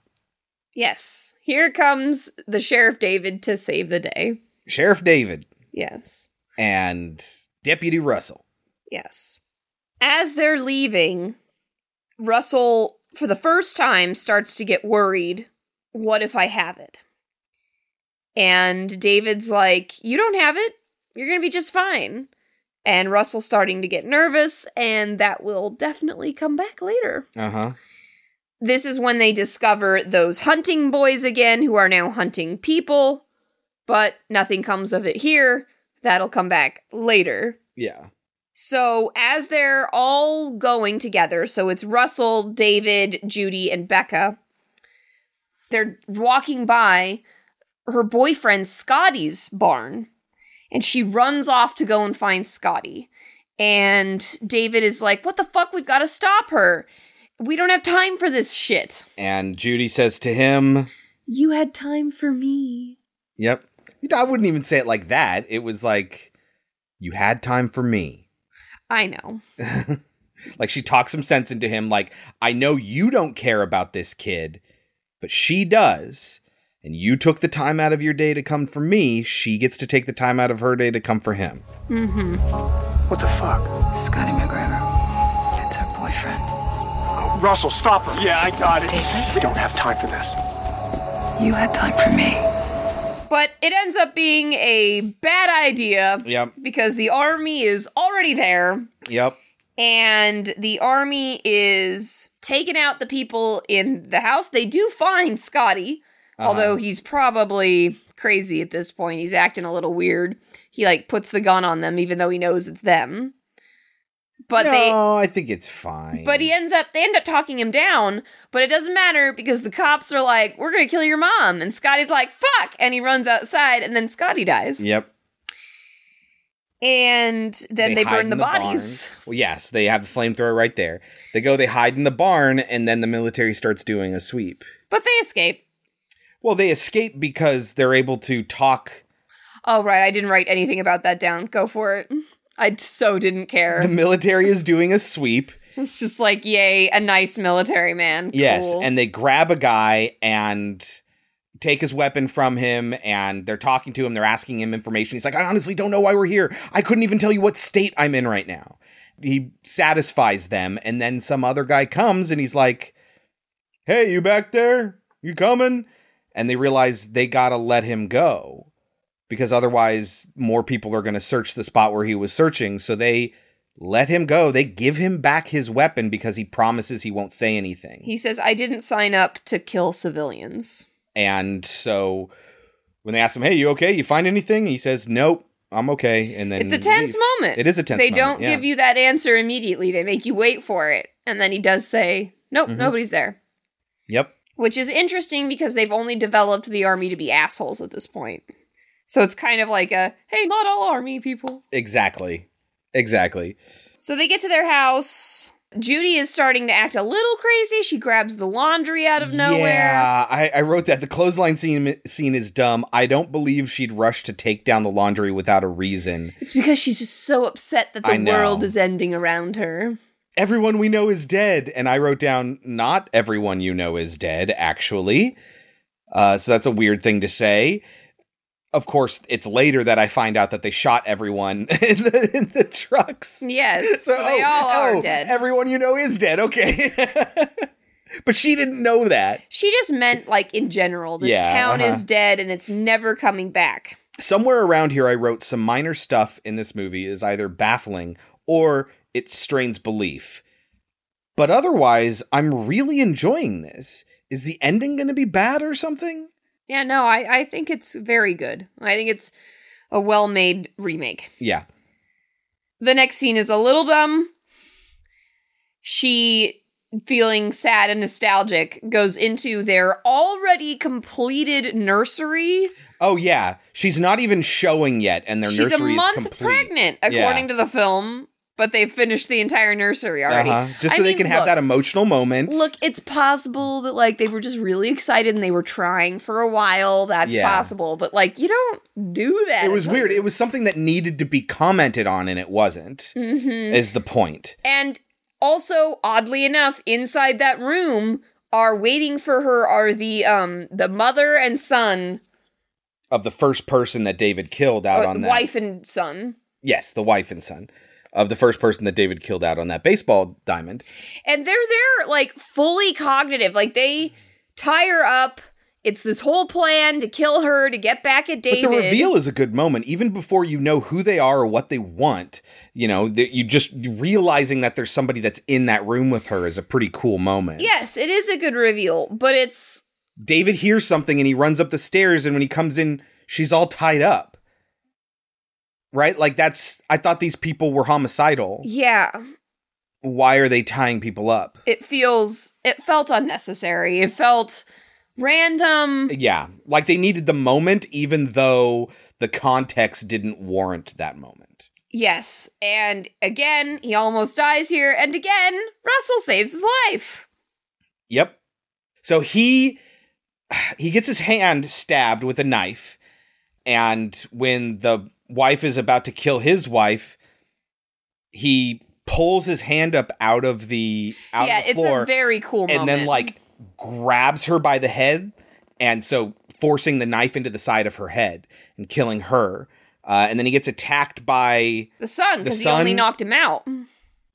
yes, here comes the Sheriff David to save the day. Sheriff David Yes. and Deputy Russell. Yes. As they're leaving, Russell, for the first time, starts to get worried. What if I have it? And David's like, You don't have it. You're going to be just fine. And Russell's starting to get nervous, and that will definitely come back later. Uh huh. This is when they discover those hunting boys again, who are now hunting people, but nothing comes of it here. That'll come back later. Yeah. So, as they're all going together, so it's Russell, David, Judy, and Becca, they're walking by her boyfriend Scotty's barn, and she runs off to go and find Scotty. And David is like, What the fuck? We've got to stop her. We don't have time for this shit. And Judy says to him, You had time for me. Yep. You know, I wouldn't even say it like that. It was like, You had time for me. I know. Like she talks some sense into him, like, I know you don't care about this kid, but she does. And you took the time out of your day to come for me. She gets to take the time out of her day to come for him. Mm-hmm. What the fuck? Scotty McGregor. That's her boyfriend. Russell, stop her. Yeah, I got it. David? We don't have time for this. You had time for me. But it ends up being a bad idea Yep. because the army is already there Yep. and the army is taking out the people in the house. They do find Scotty, Uh-huh. although he's probably crazy at this point. He's acting a little weird. He like puts the gun on them even though he knows it's them. But they no, I think it's fine. but he ends up they end up talking him down, but it doesn't matter because the cops are like, "We're going to kill your mom." And Scotty's like, "Fuck." And he runs outside and then Scotty dies. Yep. And then they, hide burn the, barn. bodies. Well, yes, they have the flamethrower right there. They go, they hide in the barn, and then the military starts doing a sweep. But they escape. Well, they escape because they're able to talk. Oh, right. I didn't write anything about that down. Go for it. I so didn't care. The military is doing a sweep. It's just like, yay, a nice military man. Yes, and they grab a guy and take his weapon from him and they're talking to him, they're asking him information. He's like, "I honestly don't know why we're here. I couldn't even tell you what state I'm in right now." He satisfies them and then some other guy comes and he's like, "Hey, you back there? You coming?" And they realize they got to let him go because otherwise more people are going to search the spot where he was searching. So they let him go. They give him back his weapon because he promises he won't say anything. he says, I didn't sign up to kill civilians. And so when they ask him, "Hey, you okay? You find anything?" He says, "Nope, I'm okay." And then It's a tense moment. It is a tense. They moment, don't yeah. give you that answer immediately. They make you wait for it. And then he does say, Nope, Mhm. nobody's there. Yep. Which is interesting because they've only developed the army to be assholes at this point. So it's kind of like a, hey, not all army people. Exactly. Exactly. So they get to their house. Judy is starting to act a little crazy. She grabs the laundry out of nowhere. Yeah, I, I wrote that the clothesline scene scene is dumb. I don't believe she'd rush to take down the laundry without a reason. It's because she's just so upset that the world is ending around her. Everyone we know is dead, and I wrote down not everyone you know is dead. Actually, uh, so that's a weird thing to say. Of course, it's later that I find out that they shot everyone in the, in the trucks. Yes, so they oh, all are oh, dead. Everyone you know is dead. Okay, but she didn't know that. She just meant like in general, this Yeah, town uh-huh. is dead and it's never coming back. somewhere around here I wrote some minor stuff in this movie is either baffling or it strains belief. But otherwise, I'm really enjoying this. Is the ending going to be bad or something? Yeah, no, I, I think it's very good. I think it's a well made remake. Yeah. The next scene is a little dumb. She, feeling sad and nostalgic, goes into their already completed nursery. Oh yeah, she's not even showing yet and their She's a nursery month is complete. pregnant, according to the film, but they've finished the entire nursery already. Uh-huh. Just so I they mean, can have look, that emotional moment. Look, it's possible that like they were just really excited and they were trying for a while. That's Yeah. possible, but like you don't do that. it was weird. you- It was something that needed to be commented on and it wasn't. Mhm. Is the point. And also, oddly enough, inside that room are waiting for her are the um the mother and son, Of the first person that David killed out or on that wife and son. Yes, the wife and son of the first person that David killed out on that baseball diamond. And they're there like fully cognitive. Like they tie her up. It's this whole plan to kill her to get back at David. But the reveal is a good moment, even before you know who they are or what they want. You know, that you just realizing that there's somebody that's in that room with her is a pretty cool moment. Yes, it is a good reveal, but it's David hears something and he runs up the stairs, and when he comes in, she's all tied up. Right? Like that's. I thought these people were homicidal. yeah, Why are they tying people up? it feels it felt unnecessary. It felt random. Yeah, like they needed the moment, even though the context didn't warrant that moment. Yes, and again, he almost dies here, and again, Russell saves his life. Yep. So he he gets his hand stabbed with a knife, and when the wife is about to kill his wife, he pulls his hand up out of the out yeah, of the it's floor a very cool and moment. then like grabs her by the head, and so forcing the knife into the side of her head and killing her. Uh, and then he gets attacked by the son, because he only knocked him out.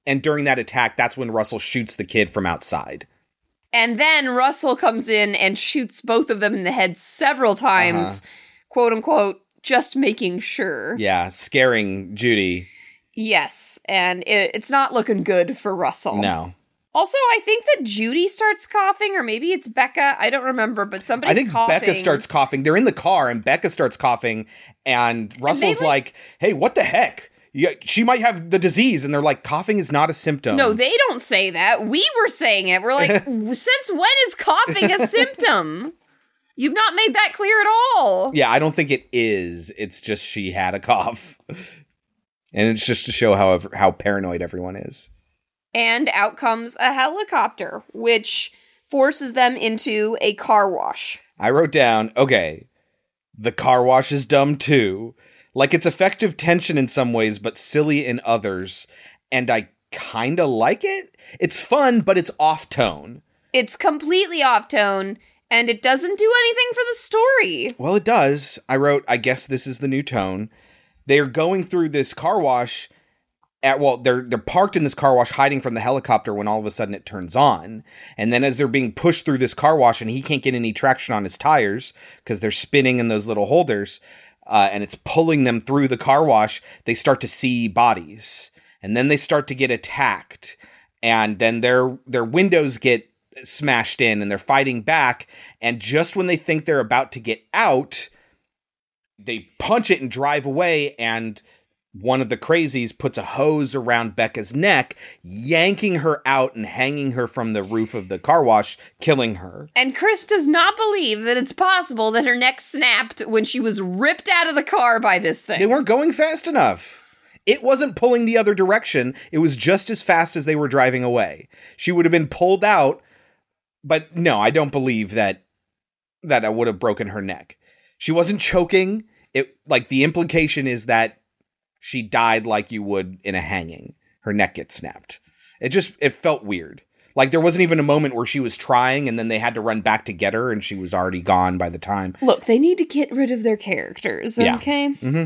and during that attack, that's when Russell shoots the kid from outside. And then Russell comes in and shoots both of them in the head several times. Uh-huh. quote unquote just making sure. Yeah, scaring Judy. Yes, and it, it's not looking good for Russell. No. Also, I think that Judy starts coughing, or maybe it's Becca. I don't remember, but somebody's I think coughing. Becca starts coughing. They're in the car, and Becca starts coughing, and Russell's like- like, "Hey, what the heck? Yeah, she might have the disease." And they're like, "Coughing is not a symptom." No, they don't say that. We were saying it. We're like, since when is coughing a symptom? You've not made that clear at all. Yeah, I don't think it is. It's just she had a cough, and it's just to show how how paranoid everyone is. And out comes a helicopter, which forces them into a car wash. I wrote down, okay, the car wash is dumb too. Like it's effective tension in some ways, but silly in others. And I kind of like it. It's fun, but it's off tone. It's completely off tone, and it doesn't do anything for the story. Well, it does. I wrote, I guess this is the new tone. They're going through this car wash at well, they're they're parked in this car wash hiding from the helicopter when all of a sudden it turns on. And then as they're being pushed through this car wash and he can't get any traction on his tires because they're spinning in those little holders, uh, and it's pulling them through the car wash, they start to see bodies. And then they start to get attacked. And then their their windows get smashed in and they're fighting back. And just when they think they're about to get out, they punch it and drive away and one of the crazies puts a hose around Becca's neck, yanking her out and hanging her from the roof of the car wash, killing her. And Chris does not believe that it's possible that her neck snapped when she was ripped out of the car by this thing. They weren't going fast enough. It wasn't pulling the other direction. It was just as fast as they were driving away. She would have been pulled out, but no, I don't believe that that I would have broken her neck. She wasn't choking. It like the implication is that she died like you would in a hanging. Her neck gets snapped. It just it felt weird. Like there wasn't even a moment where she was trying and then they had to run back to get her and she was already gone by the time. Look, they need to get rid of their characters, Yeah. okay? Mm-hmm.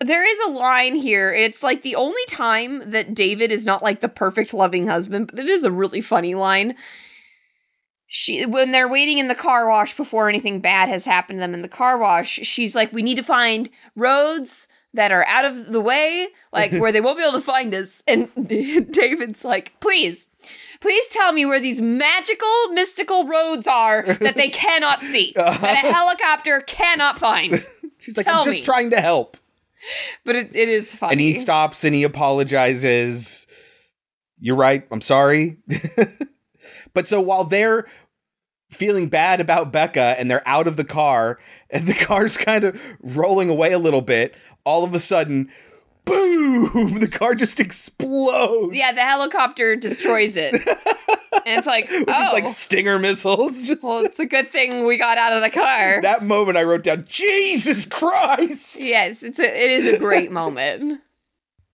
There is a line here. It's like the only time that David is not like the perfect loving husband, but it is a really funny line. She when they're waiting in the car wash before anything bad has happened to them in the car wash, she's like, "We need to find roads that are out of the way, like where they won't be able to find us." And David's like, "Please, please tell me where these magical, mystical roads are that they cannot see, that a helicopter cannot find." She's like, Tell I'm just me. trying to help. But it, it is funny. And he stops and he apologizes. You're right. I'm sorry. but so while they're feeling bad about Becca and they're out of the car and the car's kind of rolling away a little bit, all of a sudden, boom, the car just explodes. Yeah, the helicopter destroys it. And it's like, oh, these like stinger missiles. Just well, it's a good thing we got out of the car. that moment I wrote down, Jesus Christ. yes, it's a, it is a great moment.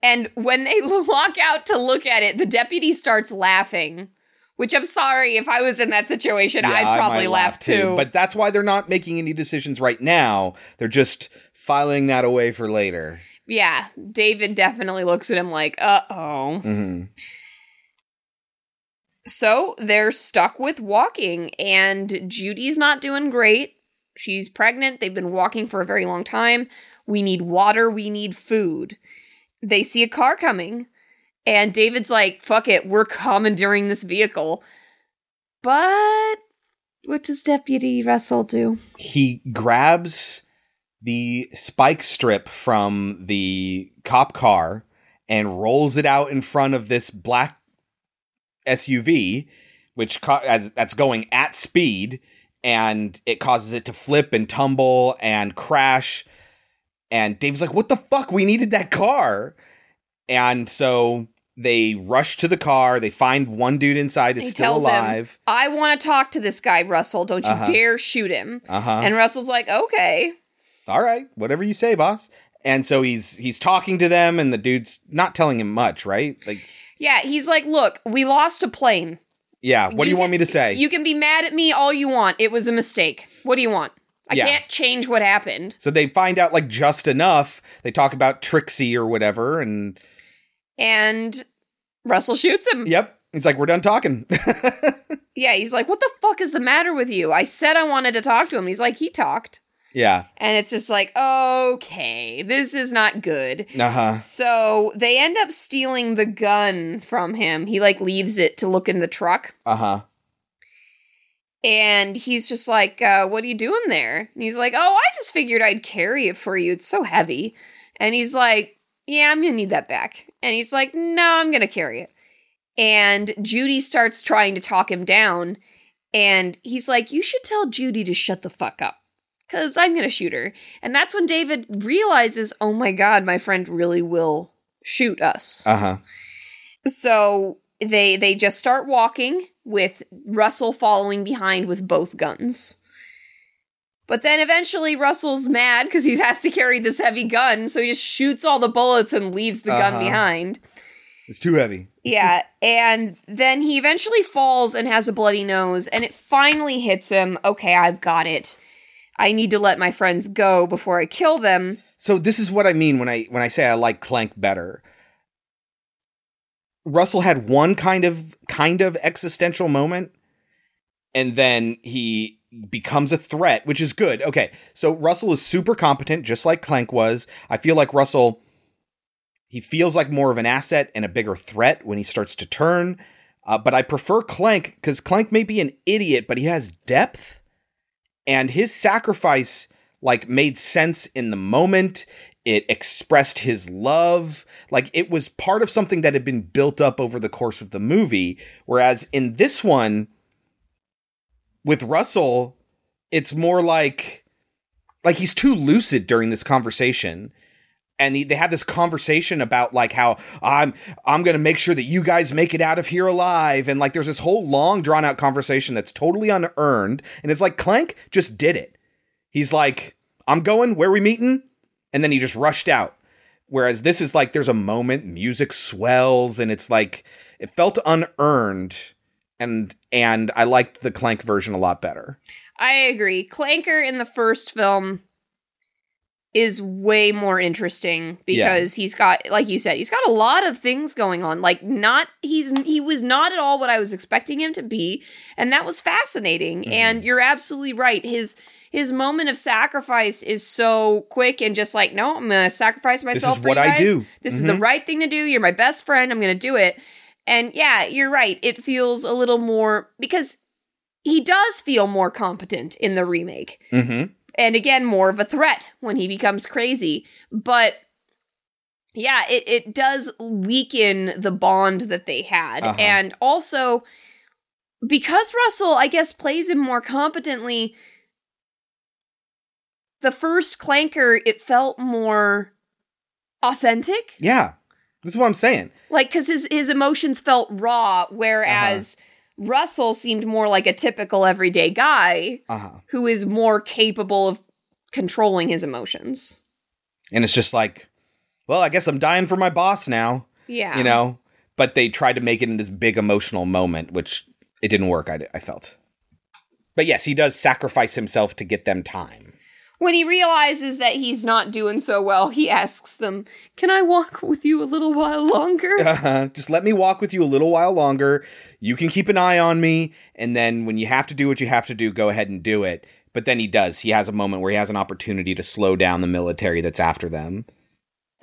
And when they walk out to look at it, the deputy starts laughing. Which I'm sorry, if I was in that situation, Yeah, I'd probably might laugh too. But that's why they're not making any decisions right now. They're just filing that away for later. yeah, David definitely looks at him like, uh oh. hmm So they're stuck with walking, and Judy's not doing great. She's pregnant. They've been walking for a very long time. We need water. We need food. They see a car coming, and David's like, fuck it, we're commandeering this vehicle. But what does Deputy Russell do? He grabs the spike strip from the cop car and rolls it out in front of this black SUV, which ca- as, that's going at speed, and it causes it to flip and tumble and crash. And Dave's like, "What the fuck? We needed that car." And so they rush to the car. They find one dude inside is He still tells alive. him, I want to talk to this guy, Russell. Don't you Uh-huh. dare shoot him. Uh-huh. And Russell's like, okay. all right, whatever you say, boss. And so he's he's talking to them, and the dude's not telling him much, right? Like, Yeah, he's like, look, we lost a plane. yeah, what do you want me to say? You can be mad at me all you want. It was a mistake. What do you want? I Yeah. can't change what happened. so they find out like just enough. They talk about Trixie or whatever, and And Russell shoots him. yep, he's like, we're done talking. Yeah, he's like, what the fuck is the matter with you? I said I wanted to talk to him. He's like, he talked. Yeah. And it's just like, okay, this is not good. Uh huh. So they end up stealing the gun from him. He like leaves it to look in the truck. Uh huh. And he's just like, uh, what are you doing there? And he's like, oh, I just figured I'd carry it for you. It's so heavy. And he's like, yeah, I'm going to need that back. And he's like, no, I'm going to carry it. And Judy starts trying to talk him down. And he's like, you should tell Judy to shut the fuck up. Because I'm going to shoot her. And that's when David realizes, oh my God, my friend really will shoot us. Uh huh. So they they just start walking with Russell following behind with both guns. But then eventually Russell's mad because he has to carry this heavy gun, so he just shoots all the bullets and leaves the gun Uh-huh. behind. It's too heavy. Yeah, and then he eventually falls and has a bloody nose, and it finally hits him. Okay, I've got it. I need to let my friends go before I kill them. So this is what I mean when I when I say I like Clank better. Russell had one kind of kind of existential moment and then he becomes a threat, which is good. Okay. So Russell is super competent just like Clank was. I feel like Russell he feels like more of an asset and a bigger threat when he starts to turn. Uh, but I prefer Clank because Clank may be an idiot, but he has depth and his sacrifice like made sense in the moment. It expressed his love. Like it was part of something that had been built up over the course of the movie. Whereas in this one with russell it's more like like he's too lucid during this conversation and he, they have this conversation about like how I'm I'm gonna make sure that you guys make it out of here alive, and like there's this whole long drawn out conversation that's totally unearned, and it's like Clank just did it. He's like, I'm going, where we meeting? And then he just rushed out. Whereas this is like there's a moment, music swells, and it's like it felt unearned, and and I liked the Clank version a lot better. I agree. Clanker in the first film is way more interesting because he's got like you said, he's got a lot of things going on. Like not he's he was not at all what I was expecting him to be, and that was fascinating. Mm-hmm. And you're absolutely right. His his moment of sacrifice is so quick and just like, no, I'm gonna sacrifice myself. this is for what you I do. This is the Mhm. right thing to do. You're my best friend. I'm gonna do it. And yeah, you're right. It feels a little more because he does feel more competent in the remake. Mm-hmm. And again, more of a threat when he becomes crazy. But yeah, it, it does weaken the bond that they had. Uh-huh. And also, because Russell, I guess, plays him more competently, the first Clanker, it felt more authentic. Yeah, this is what I'm saying. Like, because his, his emotions felt raw, whereas Russell seemed more like a typical everyday guy Uh huh. who is more capable of controlling his emotions. And it's just like, well, I guess I'm dying for my boss now. Yeah. You know, but they tried to make it in this big emotional moment, which it didn't work. I, I felt. But yes, he does sacrifice himself to get them time. When he realizes that he's not doing so well, he asks them, Can I walk with you a little while longer? Uh-huh. Just let me walk with you a little while longer. You can keep an eye on me, and then when you have to do what you have to do, go ahead and do it. But then he does. He has a moment where he has an opportunity to slow down the military that's after them.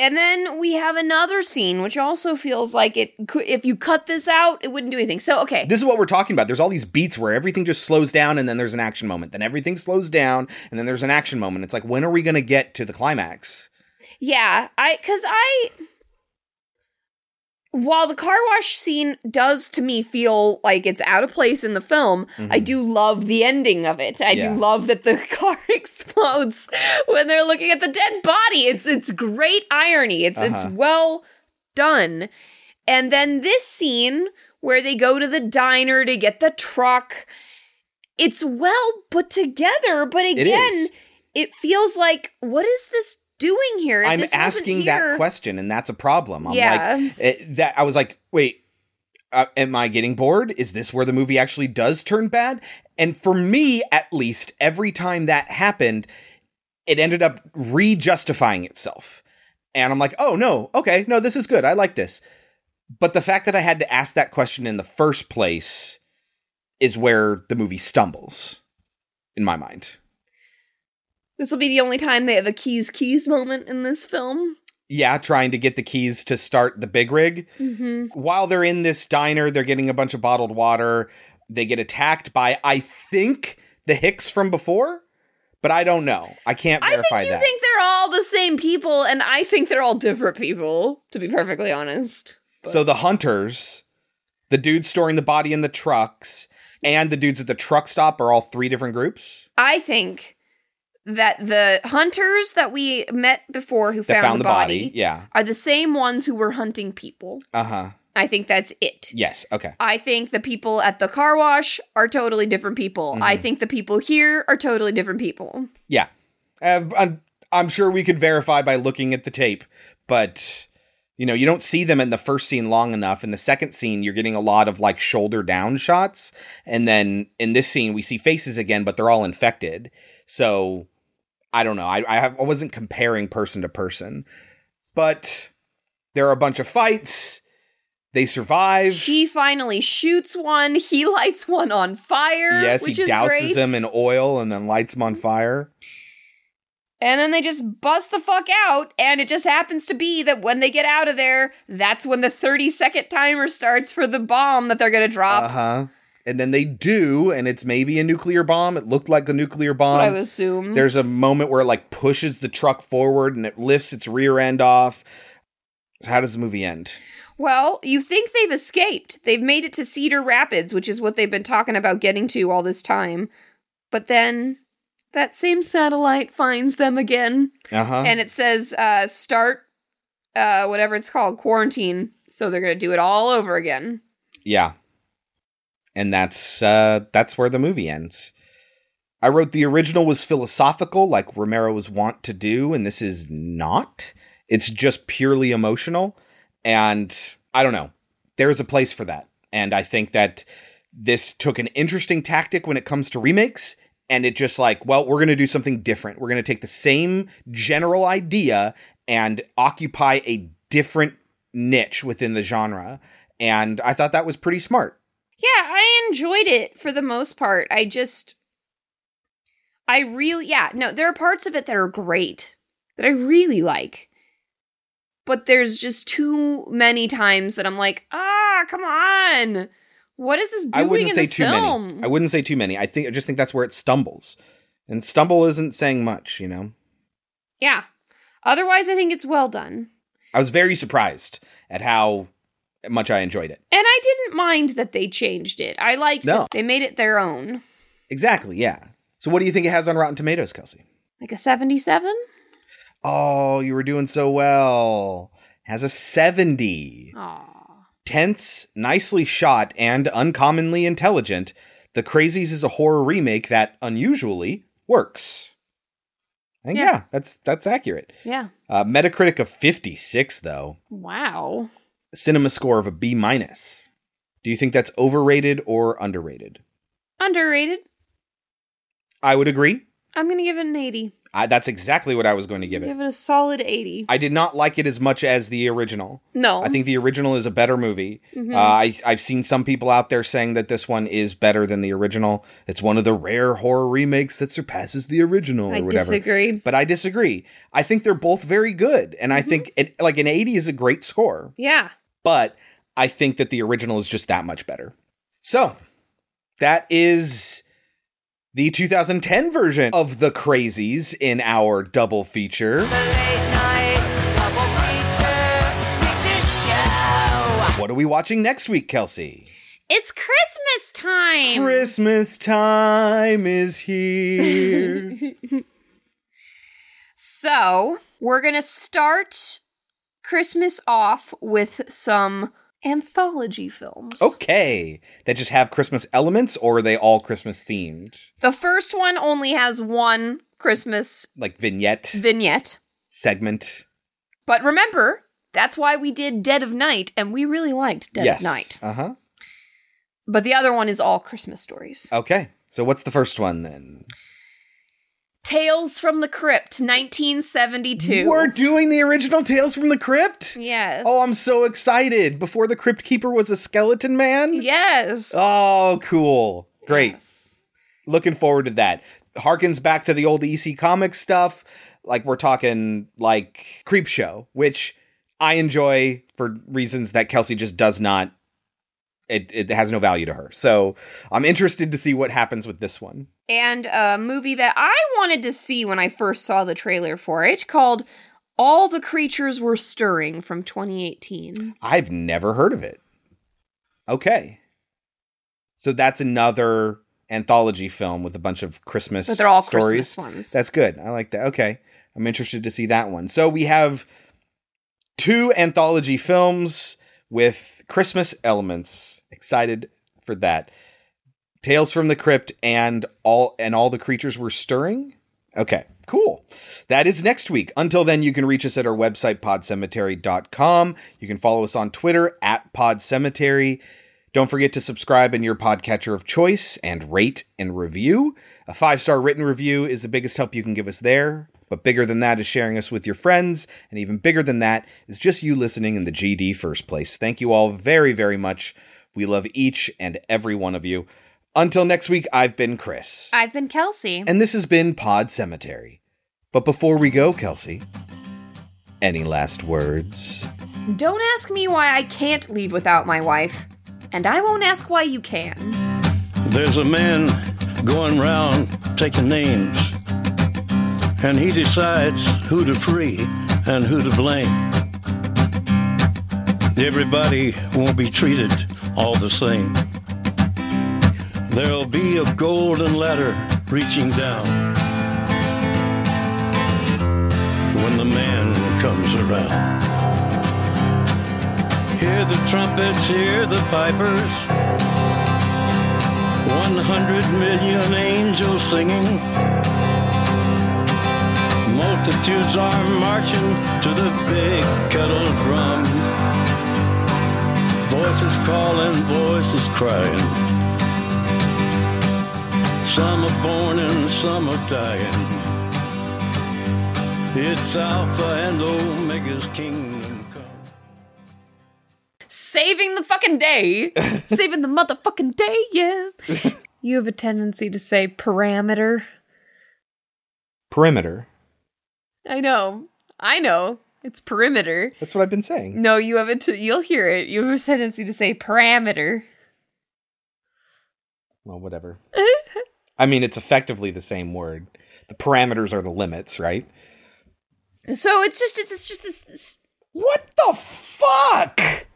And then we have another scene, which also feels like it could, if you cut this out, it wouldn't do anything. So, okay. This is what we're talking about. There's all these beats where everything just slows down and then there's an action moment. Then everything slows down and then there's an action moment. It's like, when are we going to get to the climax? Yeah, I because I while the car wash scene does to me feel like it's out of place in the film, I Mhm. do love the ending of it. I Yeah. do love that the car explodes when they're looking at the dead body. It's it's great irony. It's it's Uh-huh. well done. And then this scene where they go to the diner to get the truck, it's well put together, but again, is. it feels like what is this doing here? I'm asking here- that question and that's a problem. I'm Yeah. like, it, that I was like, wait, uh, am I getting bored? Is this where the movie actually does turn bad? And for me, at least, every time that happened, it ended up re-justifying itself. And I'm like, oh no, okay, no, this is good. I like this. But the fact that I had to ask that question in the first place is where the movie stumbles, in my mind. This will be the only time they have a keys keys moment in this film. Yeah, trying to get the keys to start the big rig. Mm-hmm. While they're in this diner, they're getting a bunch of bottled water. They get attacked by, I think, the Hicks from before, but I don't know. I can't I verify think you that. think they're all the same people, and I think they're all different people, to be perfectly honest. So the hunters, the dudes storing the body in the trucks, and the dudes at the truck stop are all three different groups. I think that the hunters that we met before who That found, the, body, Yeah. are the same ones who were hunting people. Uh huh. I think that's it. Yes. Okay. I think the people at the car wash are totally different people. I Mhm. think the people here are totally different people. Yeah. Uh, I'm, I'm sure we could verify by looking at the tape, but you know, you don't see them in the first scene long enough. In the second scene, you're getting a lot of like shoulder down shots, and then in this scene, we see faces again, but they're all infected. So I don't know. I I, have, I wasn't comparing person to person, but there are a bunch of fights. They survive. She finally shoots one. He lights one on fire. yes, which he is douses them in oil and then lights them on fire. And then they just bust the fuck out, and it just happens to be that when they get out of there, that's when the 30 second timer starts for the bomb that they're gonna drop. Uh huh. And then they do, and it's maybe a nuclear bomb. It looked like a nuclear bomb. I would assume. There's a moment where it like pushes the truck forward and it lifts its rear end off. So how does the movie end? Well, you think they've escaped. They've made it to Cedar Rapids, which is what they've been talking about getting to all this time. But then that same satellite finds them again. Uh huh. And it says uh start uh whatever it's called, quarantine. So they're gonna do it all over again. yeah. And that's uh that's where the movie ends. I wrote the original was philosophical, like Romero was wont to do, and this is not. It's just purely emotional. And I don't know. There's a place for that. And I think that this took an interesting tactic when it comes to remakes. And it just like, well, we're going to do something different. We're going to take the same general idea and occupy a different niche within the genre. And I thought that was pretty smart. Yeah, I enjoyed it for the most part. I just I really yeah, no, there are parts of it that are great that I really like. But there's just too many times that I'm like, "Ah, come on. What is this I doing wouldn't in say this too film?" many. I wouldn't say too many. I think I just think that's where it stumbles. And stumble isn't saying much, you know. yeah. Otherwise, I think it's well done. I was very surprised at how much I enjoyed it. And I didn't mind that they changed it. I liked No. that they made it their own. Exactly, yeah. So what do you think it has on Rotten Tomatoes, Kelsey? Like a 77? Oh, you were doing so well. Has a 70. Aw. Tense, nicely shot, and uncommonly intelligent. The Crazies is a horror remake that unusually works. And yeah, Yeah. that's that's accurate. Yeah. Uh, Metacritic of 56 though. Wow. Cinema score of a B minus. Do you think that's overrated or underrated? Underrated. I would agree. I'm going to give it an 80. I, that's exactly what I was going to give it. Give it a solid 80. I did not like it as much as the original. No. I think the original is a better movie. Mhm. Uh, I, I've seen some people out there saying that this one is better than the original. It's one of the rare horror remakes that surpasses the original or whatever. I whatever. disagree. But I disagree. I think they're both very good. And Mm-hmm. I think it, like an 80 is a great score. Yeah. But I think that the original is just that much better. So that is the 2010 version of The Crazies in our double feature. What are we watching next week, Kelsey? It's Christmas time. Christmas time is here. So, we're going to start Christmas off with some anthology films. okay. That just have Christmas elements or are they all Christmas themed? The first one only has one Christmas Like vignette vignette. segment? But remember, that's why we did Dead of Night, and we really liked Dead yes. of Night. Uh-huh. But the other one is all Christmas stories. Okay. So what's the first one then? Tales from the Crypt, 1972. We're doing the original Tales from the Crypt? Yes. Oh, I'm so excited. Before the Crypt Keeper was a skeleton man? Yes. Oh, cool. Great. Looking forward to that. harkens back to the old EC Comics stuff. Like we're talking like Creepshow, which I enjoy for reasons that Kelsey just does not. It, it has no value to her. So I'm interested to see what happens with this one. And a movie that I wanted to see when I first saw the trailer for it called All the Creatures Were Stirring from 2018. I've never heard of it. Okay. So that's another anthology film with a bunch of Christmas But they're all stories. Christmas ones. That's good. I like that. Okay. I'm interested to see that one. So we have two anthology films with Christmas elements. Excited for that. Tales from the Crypt and all and all the creatures were stirring. Okay, cool. That is next week. Until then, you can reach us at our website, podcemetery.com. You can follow us on Twitter at podcemetery. Don't forget to subscribe in your podcatcher of choice and rate and review. A five star written review is the biggest help you can give us there. But bigger than that is sharing us with your friends. And even bigger than that is just you listening in the GD first place. Thank you all very, very much. We love each and every one of you. Until next week, I've been Chris. I've been Kelsey. And this has been Pod Cemetery. But before we go, Kelsey, any last words? Don't ask me why I can't leave without my wife, and I won't ask why you can. There's a man going round taking names, and he decides who to free and who to blame. Everybody won't be treated all the same. There'll be a golden ladder reaching down when the man comes around. Hear the trumpets, hear the pipers. One hundred million angels singing. Multitudes are marching to the big kettle drum. Voices calling, voices crying. Some are born and some are dying. It's Alpha and Omega's kingdom come. Saving the fucking day. Saving the motherfucking day, yeah. you have a tendency to say parameter. Perimeter. I know. I know. It's perimeter. That's what I've been saying. No, you have it. you'll hear it. You have a tendency to say parameter. Well, whatever. I mean, it's effectively the same word. The parameters are the limits, right? So it's just it's, it's just this, this What the fuck?